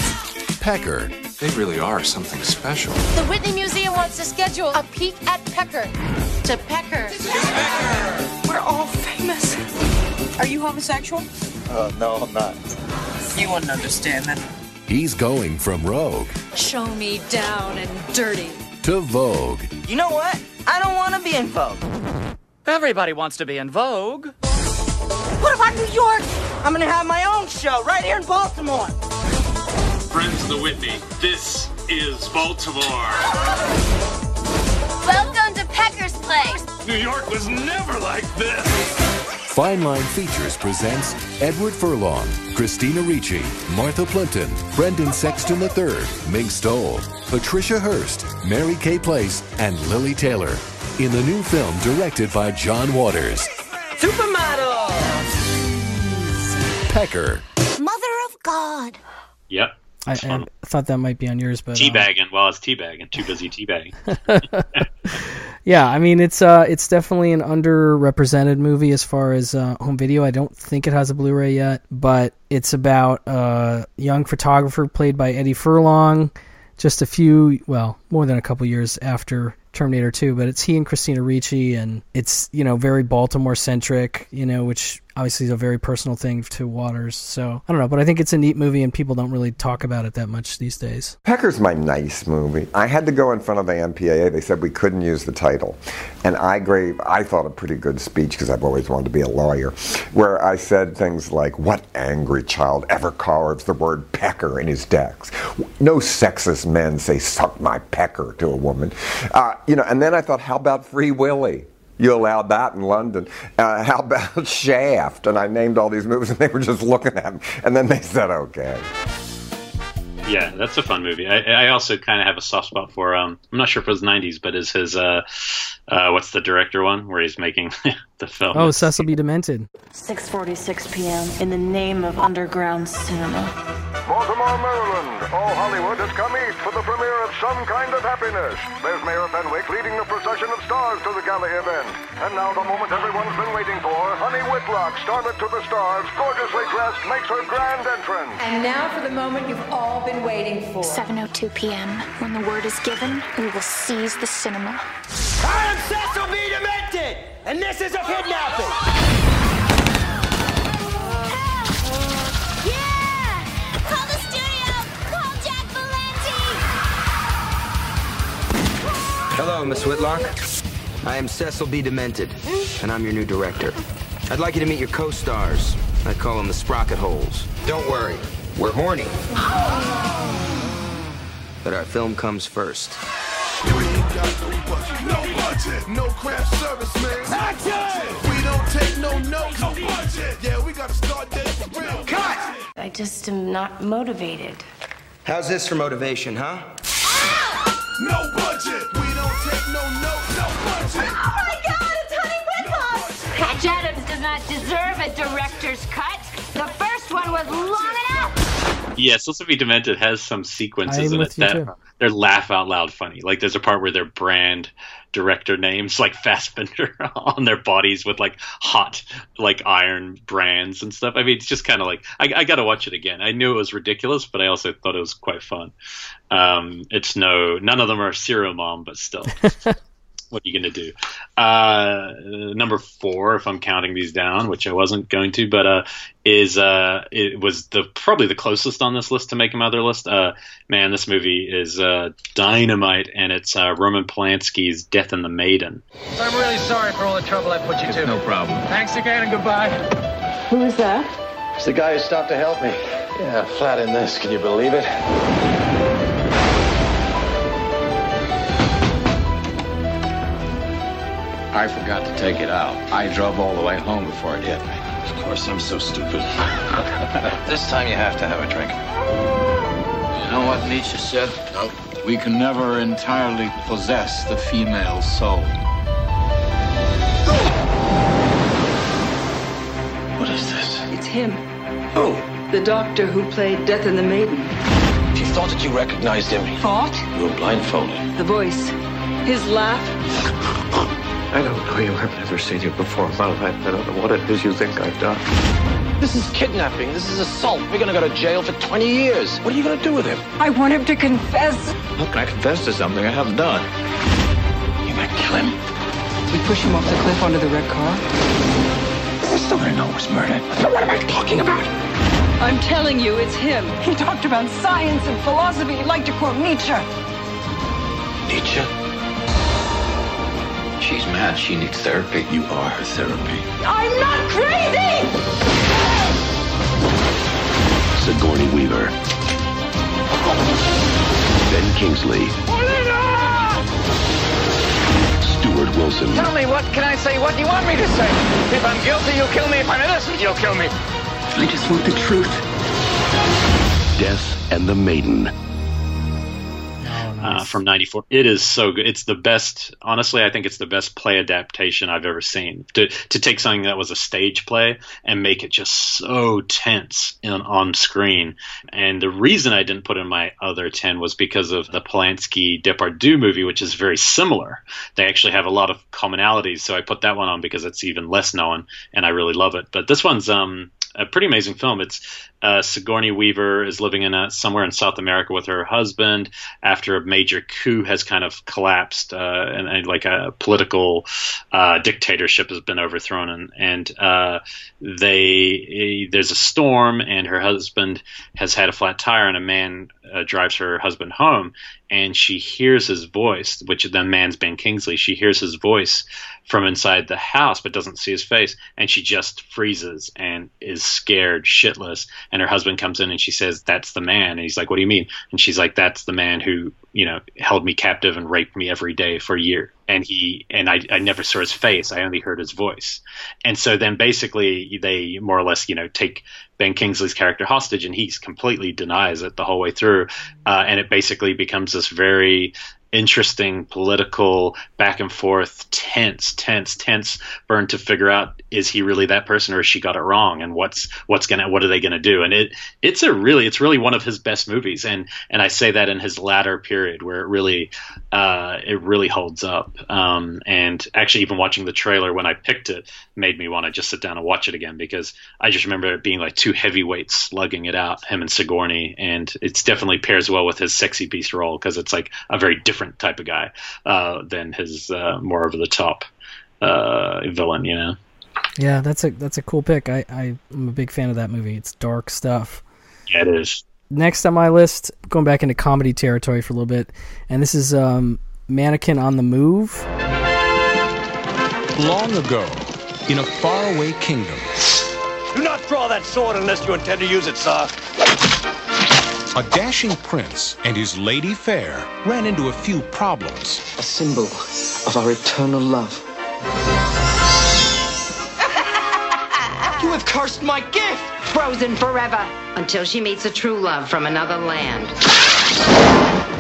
Pecker. They really are something special. The Whitney Museum wants to schedule a peek at Pecker. To Pecker. pecker We're all famous. Are you homosexual? Uh, no, I'm not. You wouldn't understand that. He's going from rogue Show me down and dirty. to Vogue. You know what? I don't want to be in Vogue. Everybody wants to be in Vogue. What about New York? I'm gonna have my own show right here in Baltimore. Friends of the Whitney, this is Baltimore. Welcome to Pecker's Place. New York was never like this. Fine Line Features presents Edward Furlong, Christina Ricci, Martha Plimpton, Brendan Sexton III, Mink Stole, Patricia Hearst, Mary Kay Place, and Lili Taylor in the new film directed by John Waters. Supermodel. Pecker. Mother of God. Yep. I, I thought that might be on yours, but uh, Teabagging. Well, it's teabagging. Too busy teabagging. [laughs] [laughs] Yeah, I mean it's uh it's definitely an underrepresented movie as far as uh, home video. I don't think it has a Blu-ray yet, but it's about a young photographer played by Eddie Furlong, just a few well more than a couple years after Terminator 2, but it's he and Christina Ricci, and it's you know very Baltimore centric, you know, which obviously a very personal thing to Waters. So I don't know, but I think it's a neat movie, and people don't really talk about it that much these days. Pecker's my nice movie. I had to go in front of the MPAA. They said we couldn't use the title, and I gave I thought a pretty good speech because I've always wanted to be a lawyer, where I said things like, "What angry child ever carves the word pecker in his decks? No sexist men say suck my pecker to a woman." Uh, you know, and then I thought, how about Free Willy? You allowed that in London. Uh, how about [laughs] Shaft? And I named all these movies, and they were just looking at me. And then they said, okay. Yeah, that's a fun movie. I, I also kind of have a soft spot for. Um, I'm not sure if it was '90s, but is his uh, uh, what's the director one where he's making [laughs] the film? Oh, Cecil B. Demented. 6:46 p.m. in the name of underground cinema. Baltimore, Maryland. All Hollywood has come east for the premiere of Some Kind of Happiness. There's Mayor Fenwick leading the procession of stars to the gala event. And now the moment everyone's been waiting for. Honey Whitlock, starlet to the stars, gorgeously dressed, makes her grand entrance. And now for the moment you've all been waiting for. 7:02 p.m. When the word is given, we will seize the cinema. I am Cecil B. Demented, and this is a kidnapping. Hello, Miss Whitlock. I am Cecil B. Demented, and I'm your new director. I'd like you to meet your co-stars. I call them the sprocket holes. Don't worry, we're horny. But our film comes first. No budget, no craft service, man. Action! We don't take no notes. No budget. Yeah, we gotta start this for real. Cut! I just am not motivated. How's this for motivation, huh? No budget. We don't take no notes. No budget. Oh my God! It's Honey Whitlock. Patch Adams does not deserve a director's cut. The first one was long Yeah, Cecil B. Demented has some sequences in it that too. they're laugh out loud funny. Like there's a part where their brand director names like [laughs] Fassbinder on their bodies with like hot like iron brands and stuff. I mean, it's just kind of like I, I got to watch it again. I knew it was ridiculous, but I also thought it was quite fun. Um, it's no none of them are serial mom, but still. [laughs] what are you going to do? Uh, number four, if I'm counting these down, which I wasn't going to, but uh, is uh, it was the probably the closest on this list to make my other list. Uh, man, this movie is uh, dynamite, and it's uh, Roman Polanski's Death and the Maiden. I'm really sorry for all the trouble I put you to. No problem. Thanks again and goodbye. Who is that? It's the guy who stopped to help me. Yeah, flat in this. Can you believe it? I forgot to take it out. I drove all the way home before it hit me. Of course, I'm so stupid. [laughs] This time you have to have a drink. You know what Nietzsche said? No. We can never entirely possess the female soul. What is this? It's him. Who? The doctor who played Death and the Maiden. If you thought that you recognized him, Thought? you were blindfolded. The voice. His laugh. [laughs] I don't know you. I've never seen you before in my life. I don't know what it is you think I've done. This is kidnapping. This is assault. We're gonna go to jail for 20 years. What are you gonna do with him? I want him to confess. How can I confess to something I haven't done? You gonna kill him? We push him off the cliff onto the red car. We're still gonna know it was murder. Now what am I talking about? I'm telling you, it's him. He talked about science and philosophy. He liked to quote Nietzsche. Nietzsche? She's mad. She needs therapy. You are her therapy. I'm not crazy! Sigourney Weaver. Ben Kingsley. Stuart Wilson. Tell me, what can I say? What do you want me to say? If I'm guilty, you'll kill me. If I'm innocent, you'll kill me. I just want the truth. Death and the Maiden. Uh, from '94. It is so good. It's the best. Honestly, I think it's the best play adaptation I've ever seen. To to take something that was a stage play and make it just so tense in, on screen. And the reason I didn't put in my other ten was because of the Polanski Depardieu movie, which is very similar. They actually have a lot of commonalities, so I put that one on because it's even less known, and I really love it. But this one's um a pretty amazing film. It's uh, Sigourney Weaver is living in a, somewhere in South America with her husband after a major coup has kind of collapsed uh, and, and, like a political uh, dictatorship has been overthrown and, and uh, they there's a storm and her husband has had a flat tire and a man uh, drives her husband home and she hears his voice, which the man's Ben Kingsley. She hears his voice from inside the house, but doesn't see his face, and she just freezes and is scared shitless. And her husband comes in and she says, "That's the man." And he's like, "What do you mean?" And she's like, "That's the man who you know held me captive and raped me every day for a year." And he and I, I never saw his face. I only heard his voice. And so then basically they more or less you know take Ben Kingsley's character hostage, and he completely denies it the whole way through. Uh, and it basically becomes this very interesting political back and forth, tense, tense, tense burn to figure out is he really that person or has she got it wrong? And what's what's gonna what are they gonna do? And it it's a really it's really one of his best movies. And and I say that in his latter period where it really uh, it really holds up. Um, and actually even watching the trailer when I picked it made me want to just sit down and watch it again because I just remember it being like two heavyweights slugging it out him and Sigourney. And it's definitely pairs well with his sexy beast role because it's like a very different type of guy uh, than his uh, more over the top uh, villain you know yeah, that's a that's a cool pick. I, I am a big fan of that movie. It's dark stuff. Yeah, it is. Next on my list, going back into comedy territory for a little bit, and this is um, Mannequin on the Move. Long ago, in a faraway kingdom. Do not draw that sword unless you intend to use it, sir. A dashing prince and his lady fair ran into a few problems. A symbol of our eternal love. [laughs] You have cursed my gift! Frozen forever until she meets a true love from another land.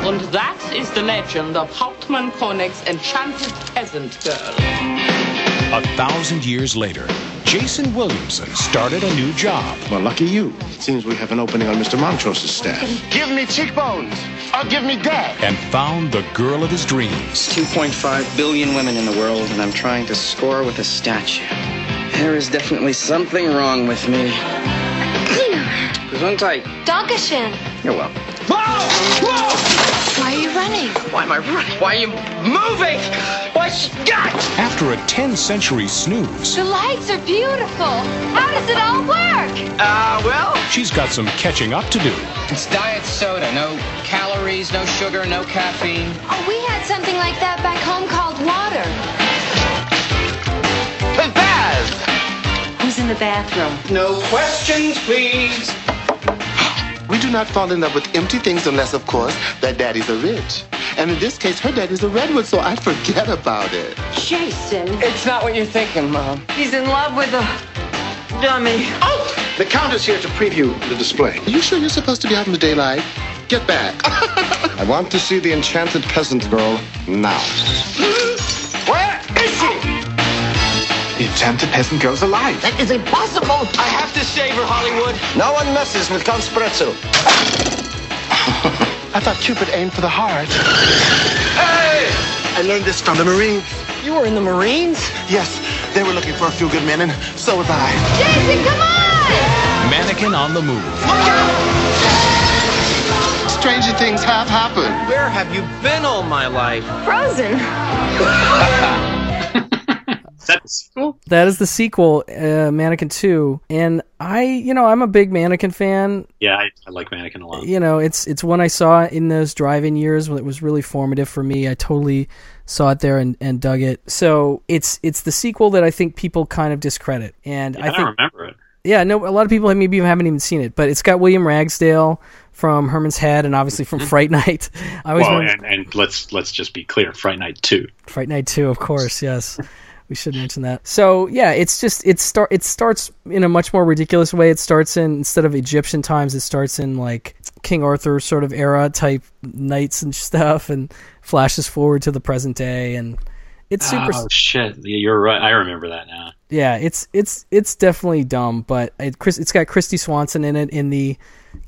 And that is the legend of Hauptmann Konig's enchanted peasant girl. A thousand years later, Jason Williamson started a new job. Well, lucky you. It seems we have an opening on Mr. Montrose's staff. Give me cheekbones, or give me death. And found the girl of his dreams. 2.5 billion women in the world, and I'm trying to score with a statue. There is definitely something wrong with me. Gesundheit. Dankeschön. You're welcome. Whoa! Whoa! Why are you running? Why am I running? Why are you moving? Why? God! After a 10 century snooze, The lights are beautiful. How does it all work? Uh, well, she's got some catching up to do. it's diet soda. No calories, no sugar, no caffeine. Oh, we had something like that back home called water. Who's in the bathroom? No questions, please. We do not fall in love with empty things unless, of course, their daddies are rich. And in this case, her daddy's a redwood, so I forget about it. Jason. It's not what you're thinking, Mom. He's in love with a dummy. Oh! The count is here to preview the display. Are you sure you're supposed to be out in the daylight? Get back. [laughs] I want to see the enchanted peasant girl now. [laughs] Where is she? The enchanted peasant girl's alive. That is impossible. I have to save her, Hollywood. No one messes with Count Spretzel. [laughs] I thought Cupid aimed for the heart. Hey! I learned this from the Marines. You were in the Marines? Yes, they were looking for a few good men, and so was I. Jason, come on! Mannequin on the move. Look out! Stranger things have happened. Where have you been all my life? Frozen. [laughs] That the sequel? That is the sequel, uh, Mannequin Two, and I, you know, I'm a big Mannequin fan. Yeah, I, I like Mannequin a lot. You know, it's it's one I saw in those driving years when it was really formative for me. I totally saw it there and, and dug it. So it's it's the sequel that I think people kind of discredit, and Yeah, I I, think remember it. yeah, no, a lot of people maybe haven't even seen it, but it's got William Ragsdale from Herman's Head and obviously from Fright Night. [laughs] I always Well, and, and let's let's just be clear, Fright Night Two. Fright Night 2, of course, yes. We should mention that. So yeah, it's just it start it starts in a much more ridiculous way. It starts in instead of Egyptian times, it starts in like King Arthur sort of era type knights and stuff, and flashes forward to the present day, and it's super. Oh shit! You're right. I remember that now. Yeah, it's it's it's definitely dumb, but it, Chris, it's got Kristy Swanson in it in the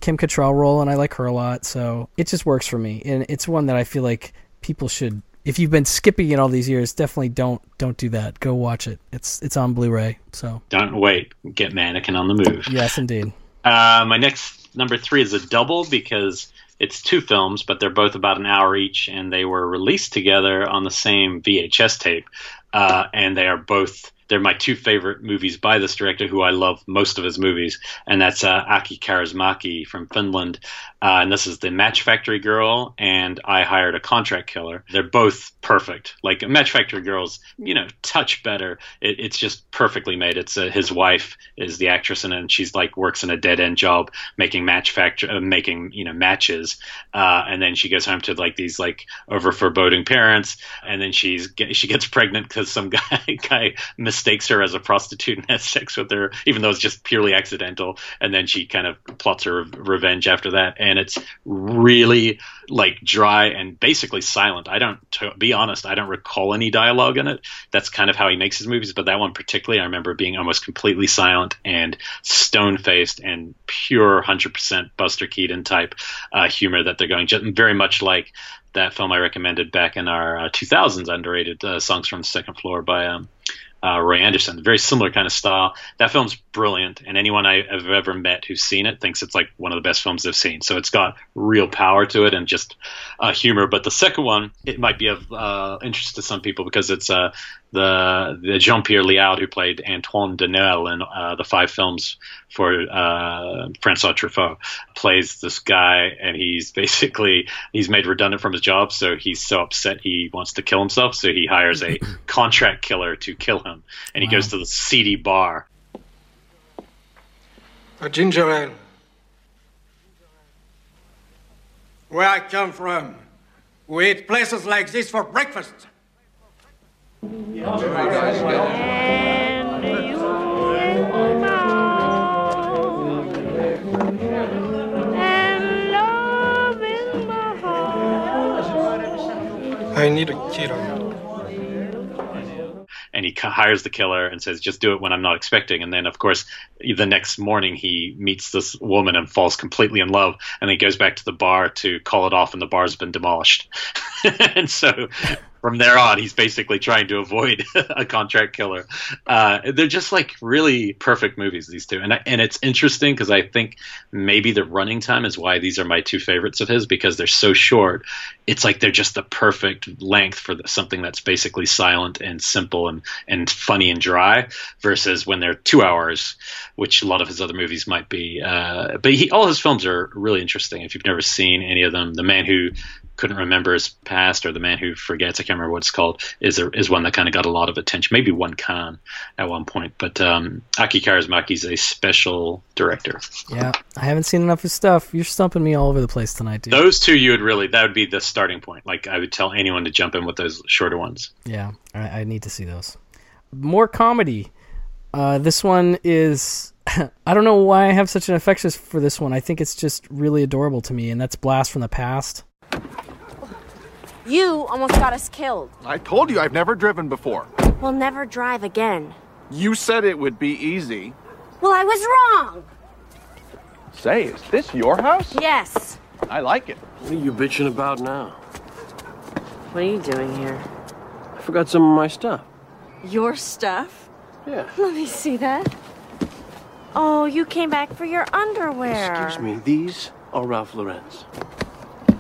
Kim Cattrall role, and I like her a lot, so it just works for me. And it's one that I feel like people should. If you've been skipping it all these years, definitely don't don't do that. Go watch it. It's it's on Blu-ray. So Don't wait. Get Mannequin on the move. yes, indeed. Uh, my next number three is a double because it's two films, but they're both about an hour each, and they were released together on the same VHS tape. Uh, and they are both they're my two favorite movies by this director, who I love most of his movies, and that's uh, Aki Kaurismäki from Finland. Uh, and this is the Match Factory Girl and I Hired a Contract Killer. They're both perfect. Like Match Factory Girl's, you know, touch better. It, it's just perfectly made. It's uh, his wife is the actress it, and she's like works in a dead end job making match factory, uh, making you know matches, uh, and then she goes home to like these like over foreboding parents, and then she's she gets pregnant because some [laughs] guy guy mistakes her as a prostitute and has sex with her, even though it's just purely accidental, and then she kind of plots her revenge after that, and it's really like dry and basically silent. I don't, to be honest, I don't recall any dialogue in it. That's kind of how he makes his movies, but that one particularly, I remember being almost completely silent and stone faced and pure 100% Buster Keaton type uh, humor that they're going, just very much like that film I recommended back in our uh, 2000s underrated uh, songs from the second floor by um, uh, Roy Andersson. Very similar kind of style. That film's brilliant, and anyone I have ever met who's seen it thinks it's like one of the best films they've seen. So it's got real power to it and just uh, humor. But the second one, it might be of uh, interest to some people because it's uh, the the Jean Pierre Léaud who played Antoine Doinel in uh, the five films for uh, Francois Truffaut plays this guy, and he's [laughs] basically he's made redundant from his job, so he's so upset he wants to kill himself. So he hires a [laughs] contract killer to kill him, and he Wow. goes to the seedy bar. A ginger ale. Where I come from, we eat places like this for breakfast. I need a killer. and he hires the killer and says, "Just do it when I'm not expecting." And then, of course, the next morning he meets this woman and falls completely in love, and he goes back to the bar to call it off, and the bar's been demolished. [laughs] and so, from there on, he's basically trying to avoid [laughs] a contract killer. Uh, they're just like really perfect movies, these two, and and it's interesting because I think maybe the running time is why these are my two favorites of his because they're so short. It's like they're just the perfect length for the, something that's basically silent and simple and and funny and dry, versus when they're two hours, which a lot of his other movies might be. Uh, but he, all his films are really interesting. If you've never seen any of them, The Man Who couldn't remember his past or the man who forgets i can't remember what it's called is a, is one that kind of got a lot of attention maybe won Cannes at one point but um, aki is a special director Yeah, I haven't seen enough of his stuff. You're stumping me all over the place tonight, dude. those two you would really that would be the starting point like i would tell anyone to jump in with those shorter ones Yeah, I, I need to see those. More comedy. Uh, this one is. [laughs] I don't know why I have such an affection for this one. I think it's just really adorable to me, and that's Blast from the Past. You almost got us killed. I told you I've never driven before. We'll never drive again. You said it would be easy. Well, I was wrong. Say, is this your house? Yes. I like it. What are you bitching about now? What are you doing here? I forgot some of my stuff. Your stuff? Yeah. Let me see that. Oh, you came back for your underwear. Excuse me, these are Ralph Lauren's.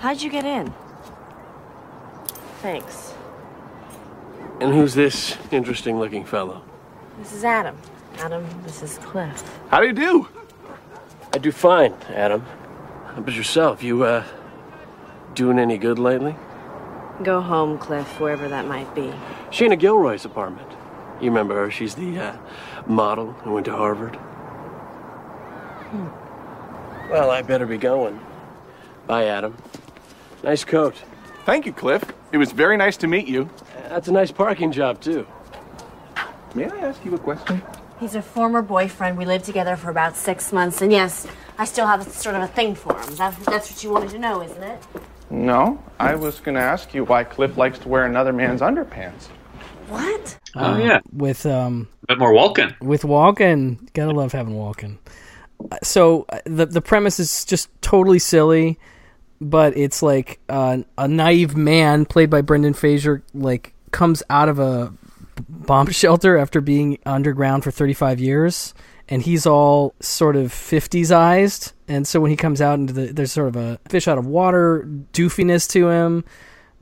How'd you get in? Thanks. And who's this interesting looking fellow? This is Adam. Adam, this is Cliff. How do you do? I do fine, Adam. How about yourself? You, uh, doing any good lately? Go home, Cliff, wherever that might be. Sheena Gilroy's apartment. You remember her? She's the uh, model who went to Harvard. Well, I better be going. Bye, Adam. Nice coat. Thank you, Cliff. It was very nice to meet you. That's a nice parking job, too. May I ask you a question? He's a former boyfriend. We lived together for about six months, and yes, I still have a, sort of a thing for him. That, that's what you wanted to know, isn't it? No, I was going to ask you why Cliff likes to wear another man's underpants. What? Oh, yeah. With um, A bit more Walken. with Walken, gotta love having Walken. Uh, So uh, the the premise is just totally silly, but it's like uh, a naive man played by Brendan Fraser like comes out of a bomb [laughs] shelter after being underground for 35 years and he's all sort of 50s-ized and so when he comes out into the there's sort of a fish out of water doofiness to him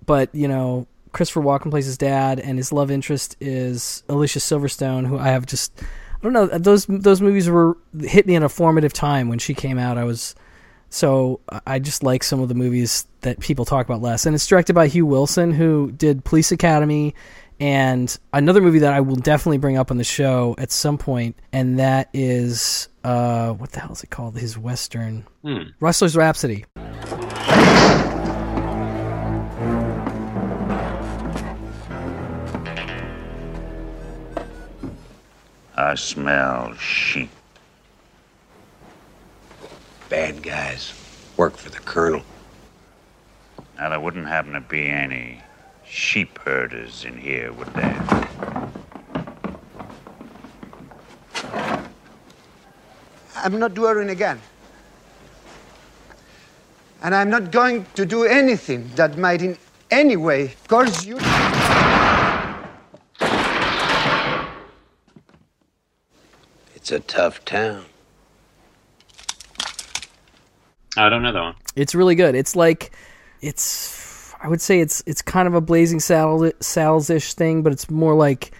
but you know Christopher Walken plays his dad, and his love interest is Alicia Silverstone, who I have just I don't know those those movies were hit me in a formative time when she came out. I was so I just like some of the movies that people talk about less, and it's directed by Hugh Wilson, who did Police Academy. And another movie that I will definitely bring up on the show at some point, and that is uh, what the hell is it called? His western, Hmm. Rustler's Rhapsody. I smell sheep. Bad guys work for the colonel. Now, there wouldn't happen to be any sheep herders in here, would there? I'm not doing again. And I'm not going to do anything that might in any way cause you. It's a tough town. I don't know that one. It's really good. It's like it's I would say it's it's kind of a Blazing Saddle Saddles ish thing, but it's more like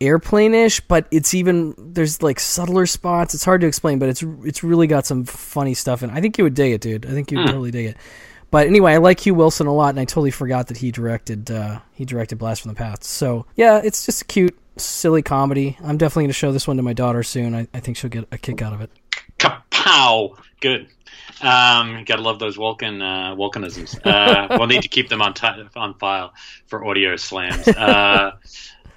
airplane ish. But it's even there's like subtler spots. It's hard to explain, but it's it's really got some funny stuff. And I think you would dig it, dude. I think you would Hmm. totally dig it. But anyway, I like Hugh Wilson a lot, and I totally forgot that he directed uh, he directed Blast from the Past. So yeah, it's just a cute, silly comedy. I'm definitely going to show this one to my daughter soon. I, I think she'll get a kick out of it. Pow! Good. Um, gotta love those Vulcan uh, Vulcanisms. Uh, [laughs] we'll need to keep them on ti on file for audio slams. Uh,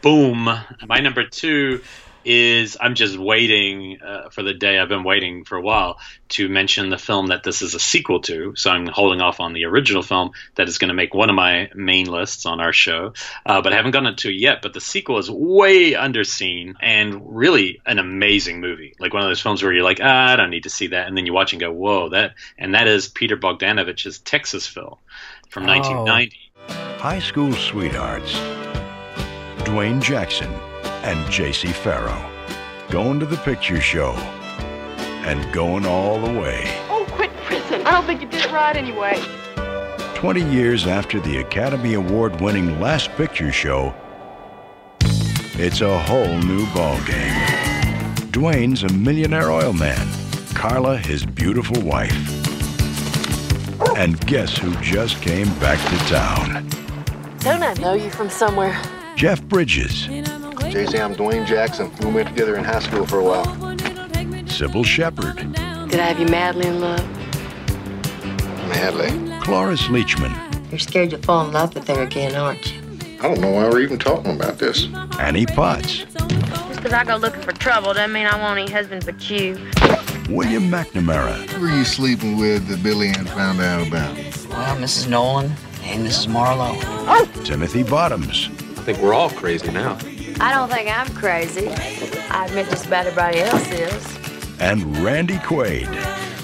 boom. My number two is I'm just waiting uh, for the day I've been waiting for a while to mention the film that this is a sequel to. So I'm holding off on the original film that is going to make one of my main lists on our show, uh, but I haven't gotten to it yet. But the sequel is way underseen and really an amazing movie. Like one of those films where you're like, ah, I don't need to see that, and then you watch and go, whoa, that. And that is Peter Bogdanovich's Texasville from 1990. High school sweethearts. Duane Jackson and Jacy Farrow. Going to the picture show. And going all the way. Oh, quit prison. I don't think you did it right anyway. 20 years after the Academy Award winning Last Picture Show, it's a whole new ballgame. Duane's a millionaire oil man, Carla, his beautiful wife. And guess who just came back to town? Don't I know you from somewhere? Jeff Bridges, Jacy, I'm Duane Jackson. We went together in high school for a while. Cybill Shepherd, Did I have you madly in love? Madly. Cloris Leachman, You're scared you'll fall in love with her again, aren't you? I don't know why we're even talking about this. Annie Potts, Just because I go looking for trouble doesn't mean I want any husband but you. William McNamara, Who were you sleeping with that Billy Ann found out about? Well, Mrs. Nolan and Mrs. Marlowe. Oh! Timothy Bottoms, I think we're all crazy now. I don't think I'm crazy. I admit just about everybody else is. and Randy Quaid.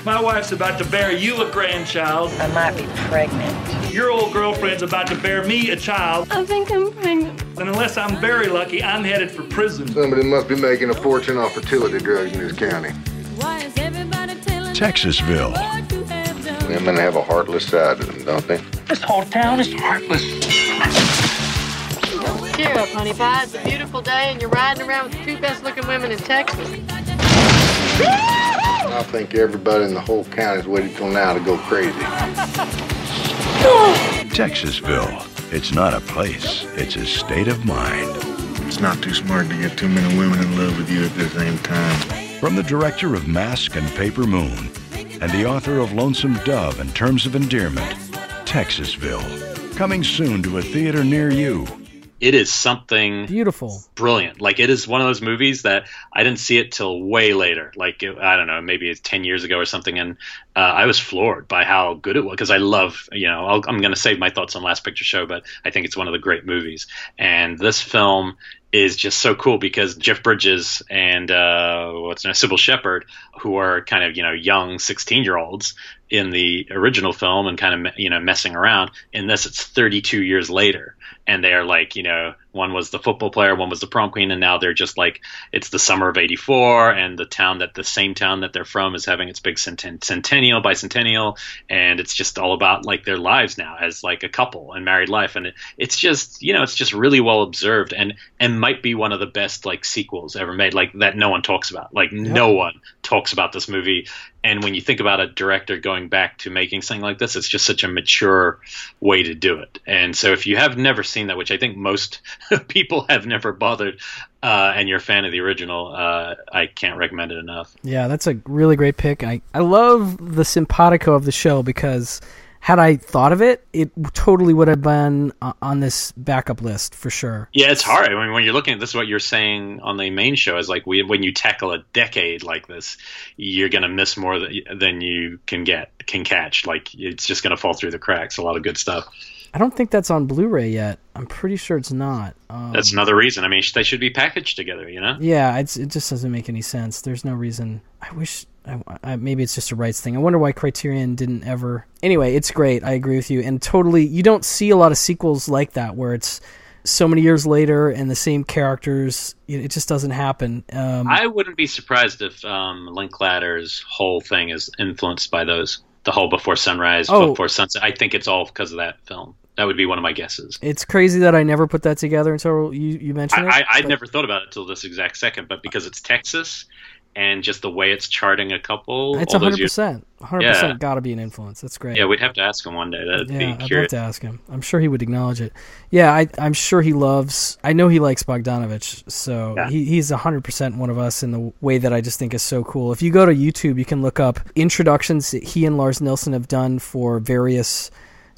My wife's about to bear you a grandchild. I might be pregnant. Your old girlfriend's about to bear me a child. I think I'm pregnant. And unless I'm very lucky, I'm headed for prison. Somebody must be making a fortune off fertility drugs in this county. Why is everybody telling me? Texasville, Women have a heartless side to them, don't they? This whole town is heartless. Cheer up, honey pie. It's a beautiful day, and you're riding around with the two best looking women in Texas. I think everybody in the whole county county's waited till now to go crazy. [laughs] Texasville. It's not a place, it's a state of mind. It's not too smart to get too many women in love with you at the same time. From the director of Mask and Paper Moon and the author of Lonesome Dove and Terms of Endearment, Texasville. Coming soon to a theater near you. It is something beautiful, brilliant. Like it is one of those movies that I didn't see it till way later. Like it, I don't know, maybe it's ten years ago or something, and uh, I was floored by how good it was because I love, you know, I'll, I'm going to save my thoughts on Last Picture Show, but I think it's one of the great movies. And this film is just so cool because Jeff Bridges and uh, what's name, Cybill Shepherd, who are kind of you know young 16 year olds in the original film and kind of you know messing around. In this, it's 32 years later, and they're like you know one was the football player, one was the prom queen, and now they're just like it's the summer of '84, and the town that the same town that they're from is having its big centen- centennial, bicentennial, and it's just all about like their lives now as like a couple and married life, and it, it's just you know it's just really well observed and and might be one of the best like sequels ever made, like that no one talks about, like no one talks about this movie. And when you think about a director going back to making something like this, it's just such a mature way to do it. And so if you have never seen that, which I think most [laughs] people have never bothered, uh, and you're a fan of the original, uh, I can't recommend it enough. Yeah, that's a really great pick. I, I love the simpatico of the show because had I thought of it, it totally would have been uh, on this backup list for sure. Yeah, it's hard. I mean, when you're looking at this, is what you're saying on the main show is like we, when you tackle a decade like this, you're going to miss more than you can get can catch. Like it's just going to fall through the cracks. A lot of good stuff. I don't think that's on Blu-ray yet. I'm pretty sure it's not. Um, that's another reason. I mean, they should be packaged together. You know? Yeah, it's, it just doesn't make any sense. There's no reason. I wish. I, I, maybe it's just a rights thing. I wonder why Criterion didn't ever. Anyway, it's great. I agree with you, and totally. You don't see a lot of sequels like that where it's so many years later and the same characters. It just doesn't happen. Um, I wouldn't be surprised if um, Linklater's whole thing is influenced by those. The whole Before Sunrise, Oh. Before Sunset. I think it's all because of that film. That would be one of my guesses. it's crazy that I never put that together until you you mentioned I, it. I, I'd but- never thought about it till this exact second, but because it's Texas and just the way it's charting a couple, It's all those hundred years- percent, hundred Yeah. percent, got to be an influence. That's great. Yeah, we'd have to ask him one day. That'd yeah, be I'd love to ask him. I'm sure he would acknowledge it. Yeah, I, I'm sure he loves. I know he likes Bogdanovich, so Yeah. he, he's hundred percent one of us in the way that I just think is so cool. If you go to YouTube, you can look up introductions that he and Lars Nilsson have done for various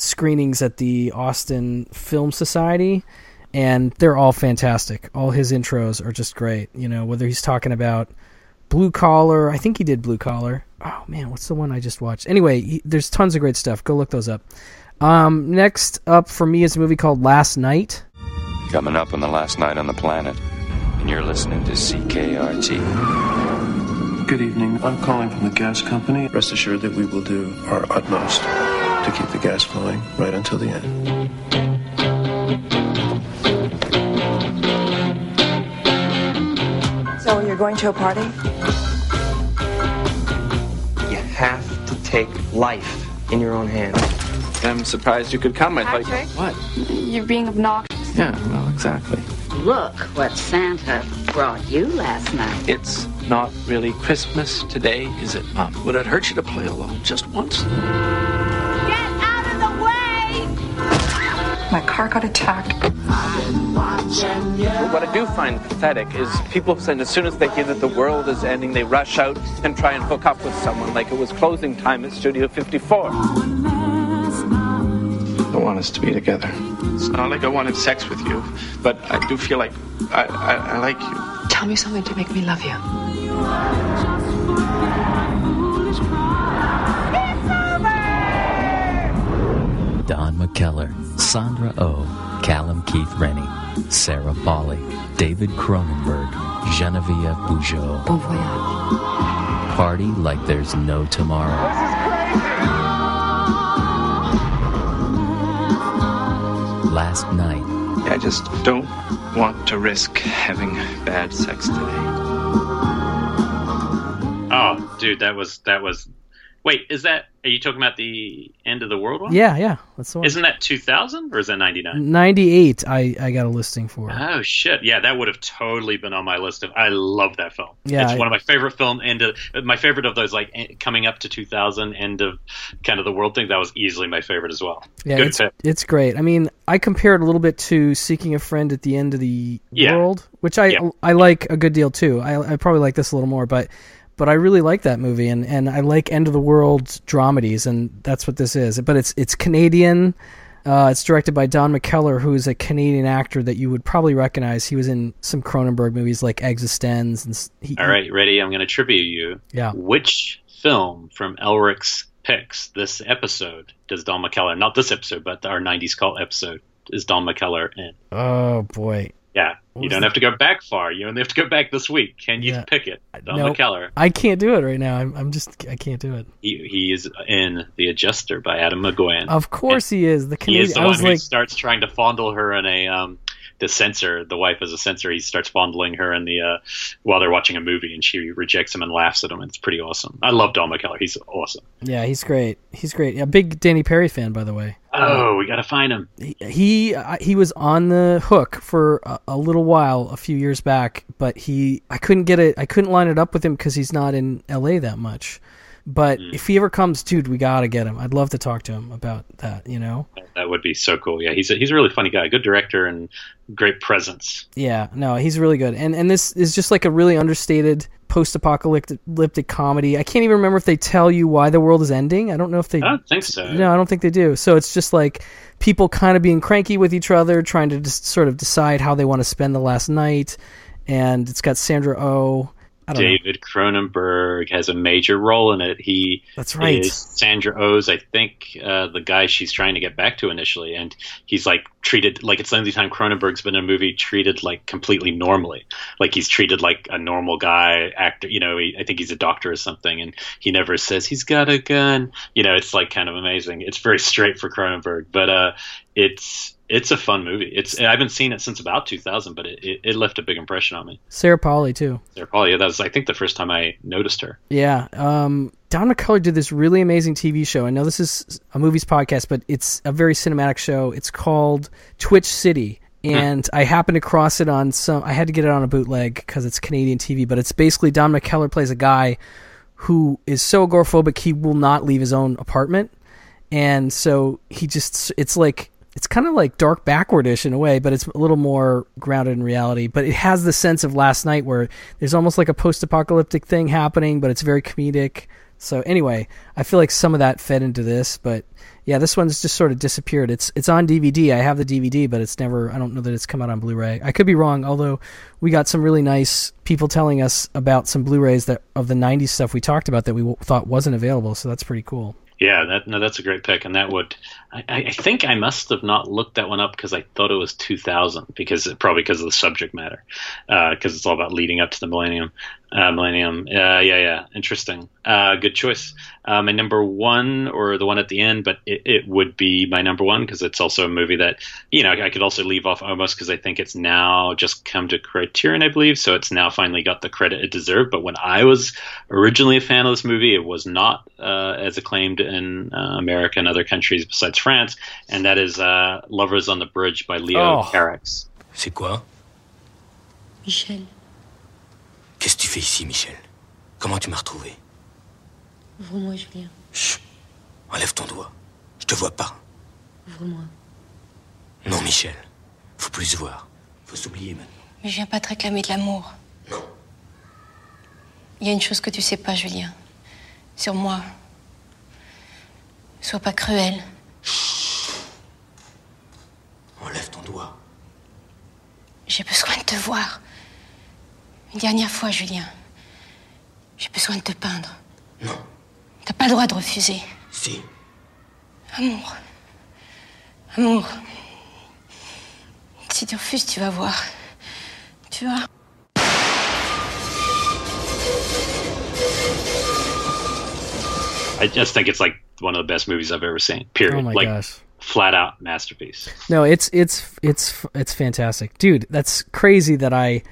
screenings at the Austin Film Society. And they're all fantastic. All his intros are just great. You know, whether he's talking about Blue Collar. I think he did Blue Collar. Oh man, what's the one I just watched? Anyway, he, there's tons of great stuff. Go look those up. Um, next up for me is a movie called Last Night. Coming up on the last night on the planet, and you're listening to CKRT. Good evening. I'm calling from the gas company. Rest assured that we will do our utmost to keep the gas flowing right until the end. So you're going to a party? You have to take life in your own hands. I'm surprised you could come. I thought. Patrick? What? You're being obnoxious. Yeah, well, exactly. Look what Santa brought you last night. It's not really Christmas today, is it, Mom? Would it hurt you to play alone just once? My car got attacked. But what I do find pathetic is people saying as soon as they hear that the world is ending, they rush out and try and hook up with someone like it was closing time at Studio 54. I want us to be together. It's not like I wanted sex with you, but I do feel like I, I, I like you. Tell me something to make me love you. Don McKellar, Sandra O, oh, Callum Keith Rennie, Sarah Polley, David Cronenberg, Geneviève Bujold. Bon voyage. Party like there's no tomorrow. Last night, I just don't want to risk having bad sex today. Oh, dude, that was that was. Wait, is that? Are you talking about the end of the world one? Yeah, yeah, that's the one. Isn't that 2000 or is that 99? 98. I I got a listing for. Oh shit! Yeah, that would have totally been on my list. Of I love that film. Yeah, it's I- one of my favorite film. End of my favorite of those like eh, coming up to 2000 end of kind of the world thing. That was easily my favorite as well. Yeah, Good it's, pick. it's great. I mean, I compared a little bit to Seeking a Friend at the End of the Yeah. World, which I Yeah. I like a good deal too. I, I probably like this a little more, but but I really like that movie, and, and I like End of the World dramedies, and that's what this is. But it's it's Canadian. Uh, it's directed by Don McKellar, who is a Canadian actor that you would probably recognize. He was in some Cronenberg movies like Existenz. And he, All right, ready? I'm going to trivia you. Yeah. Which film from Elric's picks this episode does Don McKellar, not this episode, but our 90s cult episode, is Don McKellar in? Oh boy. Yeah. What You don't the- have to go back far. You only have to go back this week. Can you Yeah. pick it? Don Nope. McKellar. I can't do it right now. I'm, I'm just I can't do it. He, he is in The Adjuster by Atom Egoyan. Of course he is. The He is the I one who like, starts trying to fondle her in a um, the censor. The wife is a censor. He starts fondling her in the uh, while they're watching a movie, and she rejects him and laughs at him. It's pretty awesome. I love Don McKellar. He's awesome. yeah, he's great. He's great. A big Danny Perry fan, by the way. Oh, we got to find him. he uh, he was on the hook for a, a little while a few years back, but he I couldn't get it I couldn't line it up with him because he's not in L.A. that much. But Hmm. if he ever comes, dude, we gotta get him. I'd love to talk to him about that. You know? That would be so cool. Yeah, he's a, he's a really funny guy, good director, and great presence. Yeah, no, he's really good. And and this is just like a really understated post-apocalyptic comedy. I can't even remember if they tell you why the world is ending. I don't know if they I don't think so. No, I don't think they do. So it's just like people kind of being cranky with each other, trying to just sort of decide how they want to spend the last night. And it's got Sandra Oh. Don't know. David Cronenberg has a major role in it. He That's right. is Sandra Oh's, I think, uh, the guy she's trying to get back to initially, and he's like treated like it's the only time Cronenberg's been in a movie treated like completely normally, like he's treated like a normal guy actor. You know, he, I think he's a doctor or something, and he never says he's got a gun. You know, it's like kind of amazing. It's very straight for Cronenberg, but uh, it's it's a fun movie. It's I haven't seen it since about 2000, but it, it, it left a big impression on me. Sarah Polley too. Sarah Polley, yeah, that was I think the first time I noticed her. Yeah. Um, Don McKellar did this really amazing TV show. I know this is a movies podcast, but it's a very cinematic show. It's called Twitch City. And I happened to cross it on some. I had to get it on a bootleg because it's Canadian TV. But it's basically Don McKellar plays a guy who is so agoraphobic he will not leave his own apartment, and so he just. It's like it's kind of like dark backwardish in a way, but it's a little more grounded in reality. But it has the sense of last night where there's almost like a post-apocalyptic thing happening, but it's very comedic. So anyway, I feel like some of that fed into this, but yeah, this one's just sort of disappeared. It's it's on DVD. I have the DVD, but it's never. I don't know that it's come out on Blu-ray. I could be wrong. Although we got some really nice people telling us about some Blu-rays that of the '90s stuff we talked about that we w- thought wasn't available. So that's pretty cool. Yeah, that no, that's a great pick, and that would I, I think I must have not looked that one up because I thought it was 2000 because probably because of the subject matter because it's all about leading up to the millennium. Uh, millennium, uh, yeah, yeah, interesting. Uh, good choice. Uh, my number one, or the one at the end, but it, it would be my number one because it's also a movie that you know I could also leave off almost because I think it's now just come to Criterion, I believe, so it's now finally got the credit it deserved. But when I was originally a fan of this movie, it was not uh, as acclaimed in uh, America and other countries besides France, and that is uh, "Lovers on the Bridge" by Leo Oh. Carax. C'est quoi? Michel, Qu'est-ce que tu fais ici, Michel? Comment tu m'as retrouvé? Ouvre-moi, Julien. Enlève ton doigt. Je te vois pas. Ouvre-moi. Non, Michel. Faut plus se voir. Faut s'oublier maintenant. Mais je viens pas te réclamer de l'amour. Non. Il y a une chose que tu sais pas, Julien. Sur moi. Sois pas cruel. Enlève ton doigt. J'ai besoin de te voir. Une dernière fois, Julien. J'ai besoin de te peindre. Non. T'as pas le droit de refuser. Si. Amour. Amour. Si tu refuses, tu vas voir. Tu vois? I just think it's like one of the best movies I've ever seen. Oh period. Oh my like gosh. flat out masterpiece. No, it's it's it's it's fantastic, dude. That's crazy that I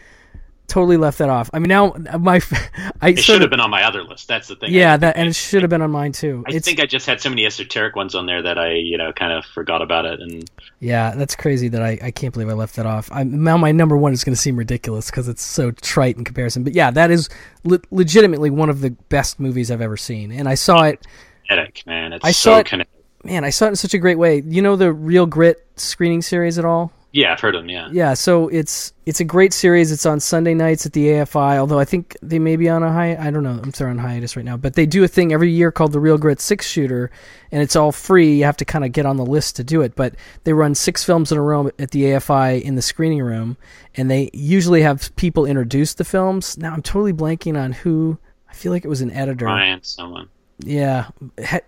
totally left that off. I mean, now my [laughs] I It should of- have been on my other list. That's the thing. yeah that and it should have been on mine too. I It's think I just had so many esoteric ones on there that I, you know, kind of forgot about it. And yeah, that's crazy that I I can't believe I left that off. I, now my number one is going to seem ridiculous because it's so trite in comparison. But yeah, that is le- legitimately one of the best movies I've ever seen, and I saw it. Kinetic, man, it's I so saw it. kinetic. Man, I saw it in such a great way. You know the Real Grit screening series at all? Yeah, I've heard of them. Yeah. Yeah, so it's it's a great series. It's on Sunday nights at the AFI. Although I think they may be on a high. I don't know. I'm sorry on hiatus right now. But they do a thing every year called the Real Grit Six Shooter, and it's all free. You have to kind of get on the list to do it. But they run six films in a row at the AFI in the screening room, and they usually have people introduce the films. Now I'm totally blanking on who. I feel like it was an editor. Ryan, someone. Yeah,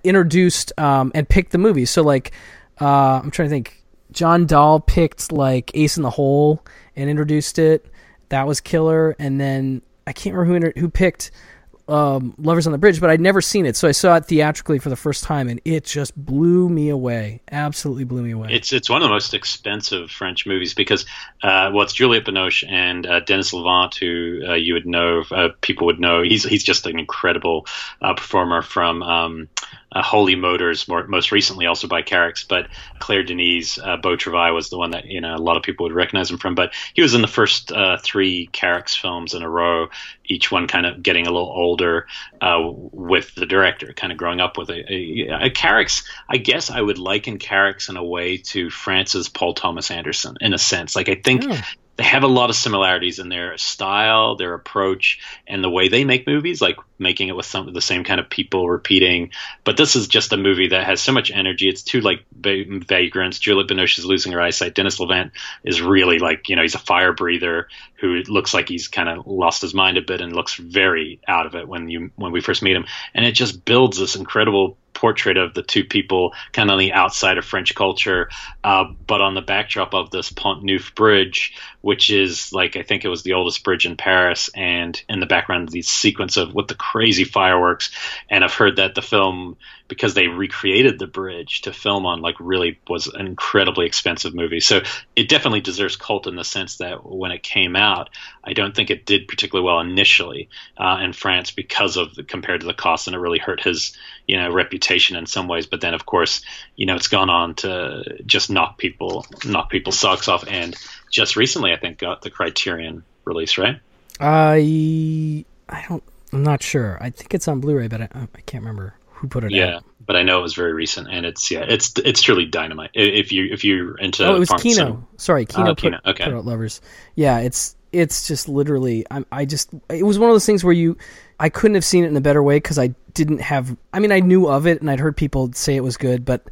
introduced um, and picked the movie. So like, uh, I'm trying to think. John Dahl picked like Ace in the Hole and introduced it. That was killer. And then I can't remember who who picked um, Lovers on the Bridge, but I'd never seen it, so I saw it theatrically for the first time, and it just blew me away. Absolutely blew me away. It's it's one of the most expensive French movies because uh, well, it's Juliette Binoche and uh, Denis Lavant, who uh, you would know, uh, people would know. He's he's just an incredible uh, performer from um, uh, Holy Motors, more, most recently also by Carax. But Claire Denis, uh, was the one that you know a lot of people would recognize him from. But he was in the first uh, three Carax films in a row, each one kind of getting a little older uh, with the director, kind of growing up with a, a, a Carax. I guess I would liken Carax in a way to France's Paul Thomas Anderson in a sense. Like I think they have a lot of similarities in their style, their approach, and the way they make movies, like making it with some of the same kind of people repeating. But this is just a movie that has so much energy. It's too like vagrants. Juliette Binoche is losing her eyesight. Denis Lavant is really like you know he's a fire breather who looks like he's kind of lost his mind a bit and looks very out of it when you when we first meet him. And it just builds this incredible portrait of the two people kind of on the outside of French culture, uh, but on the backdrop of this Pont Neuf Bridge, which is like I think it was the oldest bridge in Paris, and in the background the sequence of with the crazy fireworks. And I've heard that the film because they recreated the bridge to film on like really was an incredibly expensive movie. So it definitely deserves cult in the sense that when it came out, I don't think it did particularly well initially uh, in France because of the, compared to the cost, and it really hurt his you know reputation in some ways. But then of course you know it's gone on to just knock people knock people's socks off, and just recently I think got the Criterion release right. I I don't. I'm not sure. I think it's on Blu-ray, but I, I can't remember who put it yeah, out. but I know it was very recent, and it's yeah, it's it's truly dynamite. If you if you're into oh, it was Kino. cinema- Sorry, Kino, Oh, ah, put, Kino. Okay. put out Lovers. Yeah, it's it's just literally. I'm, I just it was one of those things where you I couldn't have seen it in a better way because I didn't have. I mean, I knew of it and I'd heard people say it was good, but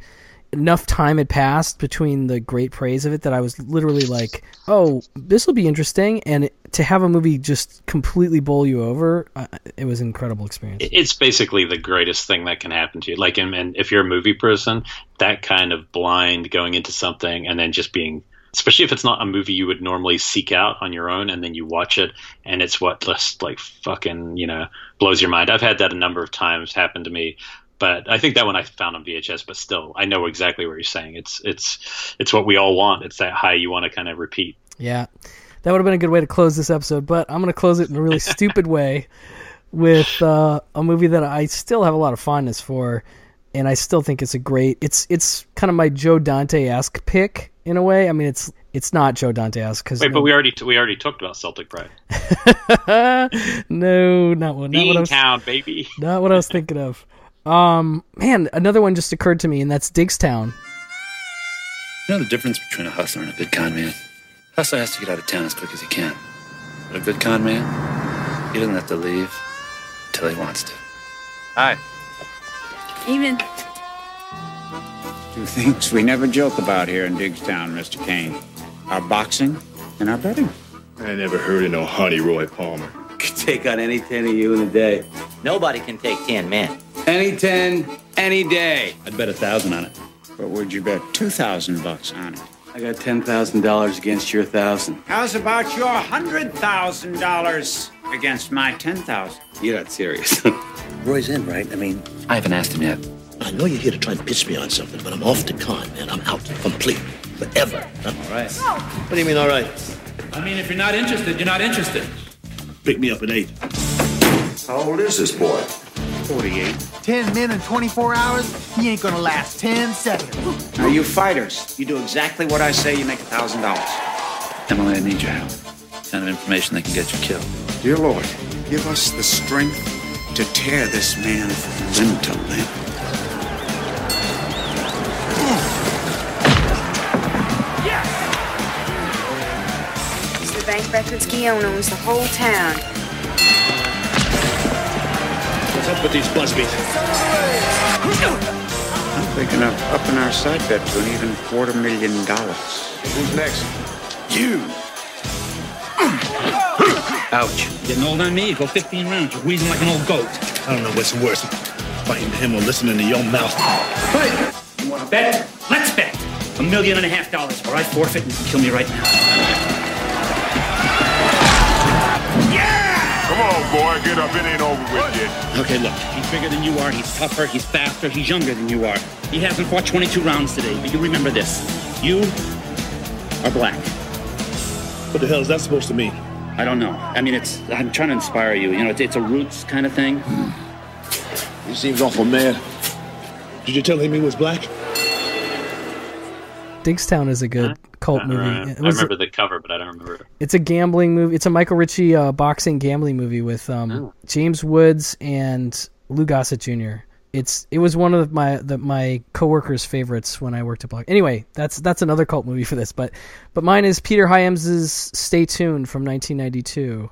enough time had passed between the great praise of it that I was literally like, "Oh, this will be interesting." And to have a movie just completely bowl you over, uh, it was an incredible experience. it's basically the greatest thing that can happen to you. Like, and if you're a movie person, that kind of blind going into something and then just being, especially if it's not a movie you would normally seek out on your own, and then you watch it and it's what just like fucking you know blows your mind. I've had that a number of times happen to me. But I think that one I found on VHS, but still, I know exactly what you're saying. It's it's it's what we all want. It's that high you want to kind of repeat. Yeah, that would have been a good way to close this episode, but I'm going to close it in a really [laughs] stupid way with uh, a movie that I still have a lot of fondness for, and I still think it's a great. It's it's kind of my Joe Dante esque pick in a way. I mean, it's it's not Joe Dante esque because Wait, but we already we already talked about Celtic Pride. [laughs] no, not what, not what I was, Beantown, baby. [laughs] not what I was thinking of. Um, man, another one just occurred to me, and that's Diggstown. You know the difference between a hustler and a good con man? Hustler has to get out of town as quick as he can. But a good con man, he doesn't have to leave until he wants to. Hi. Even. Two things we never joke about here in Diggstown, Mr. Kane. Our boxing and our betting. I never heard of no Honey Roy Palmer. Could take on any ten of you in a day. Nobody can take ten men. Any ten, any day. I'd bet a thousand on it. But would you bet two thousand bucks on it? I got ten thousand dollars against your thousand. How's about your hundred thousand dollars against my ten thousand? You're not serious. [laughs] Roy's in, right? I mean, I haven't asked him yet. I know you're here to try and pitch me on something, but I'm off the con, man. I'm out complete, forever. All right. What do you mean, all right? I mean, if you're not interested, you're not interested. Pick me up at eight. How old is this boy? 48. 10 men in 24 hours? He ain't gonna last 10 seconds. Now, you fighters, you do exactly what I say, you make a thousand dollars. Emily, I need your help. Kind of information that can get you killed. Dear Lord, give us the strength to tear this man from limb to limb. Bank Records Guillaume owns the whole town. What's up with these Busbys? I'm thinking of upping our side bet to an even quarter million dollars. Who's next? You! [coughs] Ouch. Getting old on me? You go 15 rounds. You're wheezing like an old goat. I don't know what's worse, fighting him or listening to your mouth. You want to bet? Let's bet. A million and a half dollars, or I forfeit and you can kill me right now. On, boy, get up. It ain't over with yet. Okay, look. He's bigger than you are. He's tougher. He's faster. He's younger than you are. He hasn't fought 22 rounds today, but you remember this. You are black. What the hell is that supposed to mean? I don't know. I mean, it's. I'm trying to inspire you. You know, it's, it's a roots kind of thing. He seems awful mad. Did you tell him he was black? Diggstown is a good cult movie. It I was- remember the cover, but I don't remember. It's a gambling movie. It's a Michael Ritchie uh, boxing gambling movie with um, Oh. James Woods and Lou Gossett Jr. It's it was one of my the, my coworkers' favorites when I worked at Block. Anyway, that's that's another cult movie for this, but but mine is Peter Hyams's Stay Tuned from 1992,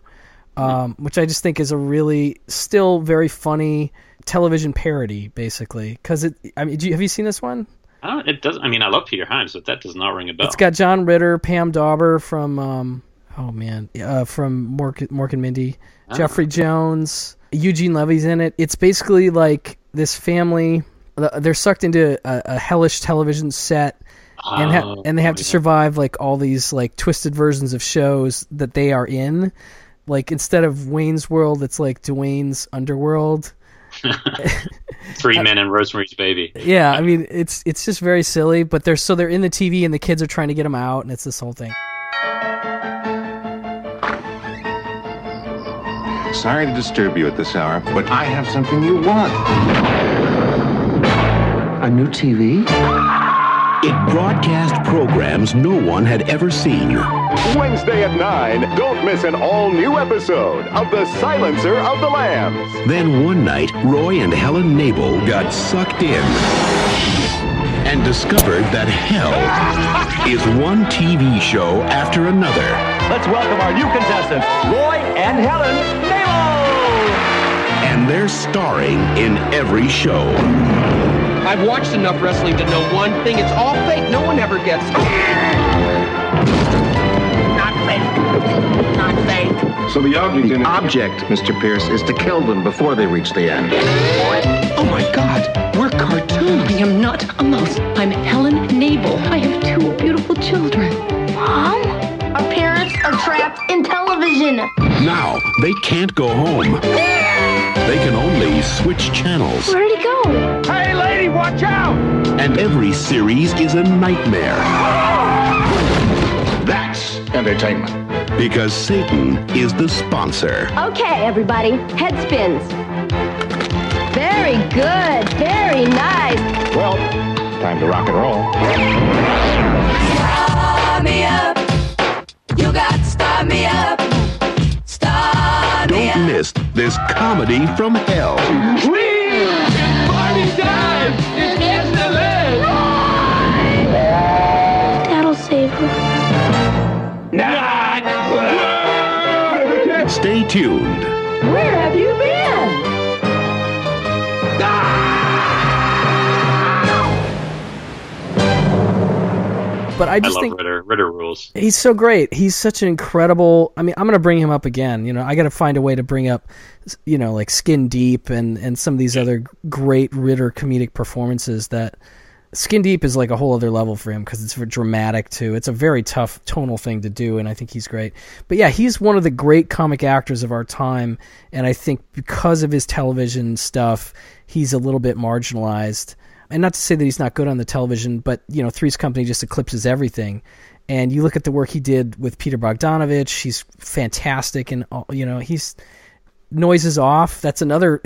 um, which I just think is a really still very funny television parody, basically. Because it, I mean, you, have you seen this one? I don't. It does. I mean, I love Peter Hyams, but that does not ring a bell. It's got John Ritter, Pam Dawber from um, oh man, uh, from Mork, Mork and Mindy, Ah. Jeffrey Jones, Eugene Levy's in it. It's basically like this family. They're sucked into a, a hellish television set, and ha- Oh, and they have to survive like all these like twisted versions of shows that they are in. Like instead of Wayne's World, it's like Dwayne's Underworld. [laughs] Three Men and Rosemary's Baby. Yeah, I mean it's it's just very silly, but they're so they're in the TV and the kids are trying to get them out, and it's this whole thing. Sorry to disturb you at this hour, but I have something you want. A new TV? It broadcast programs no one had ever seen. Wednesday at 9, don't miss an all new episode of The Silencer of the Lambs. Then one night, Roy and Helen Knable got sucked in and discovered that hell is one TV show after another. Let's welcome our new contestants, Roy and Helen Nemo! And they're starring in every show. I've watched enough wrestling to know one thing. It's all fake. No one ever gets. Not fake. Not fake. So the object, the object, Mr. Pierce, is to kill them before they reach the end. Oh my God, we're cartoons. I am not a mouse. I'm Helen Knable. I have two beautiful children. Mom? Our parents are trapped in television. Now, they can't go home. They can only switch channels. Where'd he go? Hey, lady, watch out! And every series is a nightmare. That's entertainment. Because Satan is the sponsor. Okay, everybody, head spins. Very good. Very nice. Well, time to rock and roll. Start me up. You got to start me up. Start Don't miss this comedy from hell. Party But I I just love think Ritter. Ritter rules. He's so great. He's such an incredible. I mean, I'm going to bring him up again. You know, I got to find a way to bring up, you know, like Skin Deep and and some of these other great Ritter comedic performances. That Skin Deep is like a whole other level for him because it's dramatic too. It's a very tough tonal thing to do, and I think he's great. But yeah, he's one of the great comic actors of our time, and I think because of his television stuff, he's a little bit marginalized and not to say that he's not good on the television, but you know, Three's Company just eclipses everything. And you look at the work he did with Peter Bogdanovich; he's fantastic, and you know, he's noises off. That's another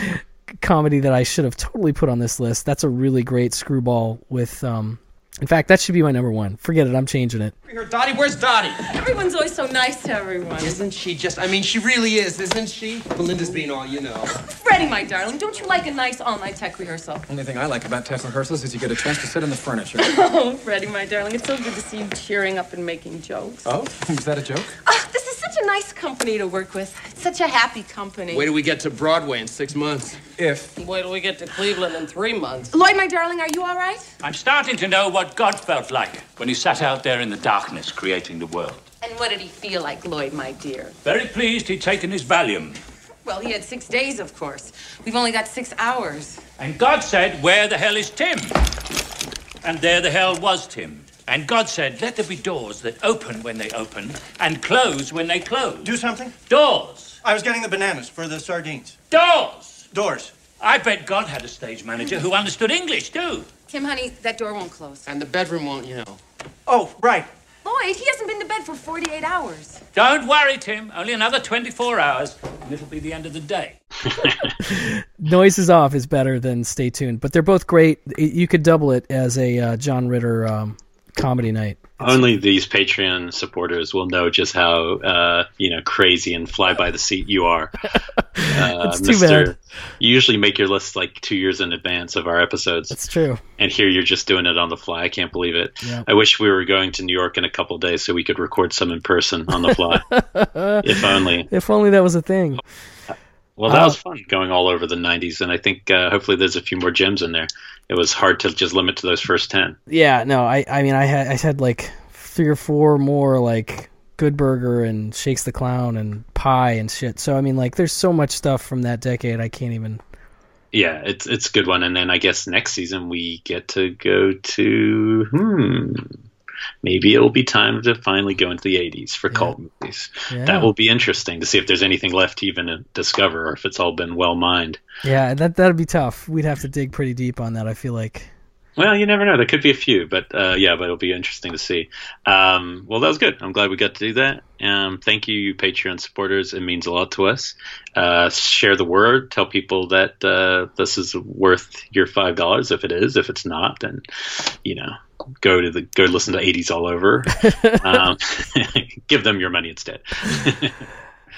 [laughs] comedy that I should have totally put on this list. That's a really great screwball with. Um, in fact, that should be my number one. Forget it, I'm changing it. Here, Dottie, where's Dottie? Everyone's always so nice to everyone. Isn't she just, I mean, she really is, isn't she? Belinda's being all you know. Freddie, my darling, don't you like a nice all-night tech rehearsal? Only thing I like about tech rehearsals is you get a chance to sit in the furniture. [laughs] Oh, Freddie, my darling, it's so good to see you cheering up and making jokes. oh, is that a joke? Ah, the a nice company to work with. It's such a happy company. Wait till we get to Broadway in six months. If. Wait till we get to Cleveland in three months. Lloyd, my darling, are you all right? I'm starting to know what God felt like when he sat out there in the darkness creating the world. And what did he feel like, Lloyd, my dear? Very pleased he'd taken his Valium. Well, he had six days, of course. We've only got six hours. And God said, Where the hell is Tim? And there the hell was Tim. And God said, Let there be doors that open when they open and close when they close. Do something? Doors. I was getting the bananas for the sardines. Doors. Doors. I bet God had a stage manager who understood English, too. Tim, honey, that door won't close. And the bedroom won't, you know. Oh, right. Lloyd, he hasn't been to bed for 48 hours. Don't worry, Tim. Only another 24 hours, and it'll be the end of the day. [laughs] Noises Off is better than Stay Tuned, but they're both great. You could double it as a uh, John Ritter um, comedy night. Only these Patreon supporters will know just how uh, you know crazy and fly by the seat you are. [laughs] Uh, bad. You usually make your list like two years in advance of our episodes. That's true. And here you're just doing it on the fly. I can't believe it. Yeah. I wish we were going to New York in a couple days so we could record some in person on the fly. [laughs] if only. If only that was a thing. Well, that Uh, was fun going all over the 90s, and I think uh, hopefully there's a few more gems in there. It was hard to just limit to those first 10. Yeah, no, I, I mean, I had, I had like three or four more like Good Burger and Shakes the Clown and Pie and shit. So I mean, like, there's so much stuff from that decade. I can't even. Yeah, it's it's a good one. And then I guess next season we get to go to hmm. Maybe it'll be time to finally go into the 80s for cult movies. Yeah. That will be interesting to see if there's anything left to even uh, discover or if it's all been well mined. Yeah, that that'd be tough. We'd have to dig pretty deep on that. I feel like. Well, you never know. There could be a few, but uh, yeah, but it'll be interesting to see. Um, well, that was good. I'm glad we got to do that. Um, thank you, you Patreon supporters. It means a lot to us. Uh, share the word. Tell people that uh, this is worth your five dollars. If it is, if it's not, then you know, go to the go listen to 80s all over. [laughs] um, [laughs] give them your money instead. [laughs]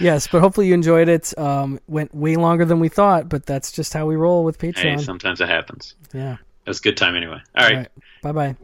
Yes, but hopefully you enjoyed it. Um, went way longer than we thought, but that's just how we roll with hey, Patreon. sometimes it happens. yeah. It was a good time anyway. All right. Bye bye.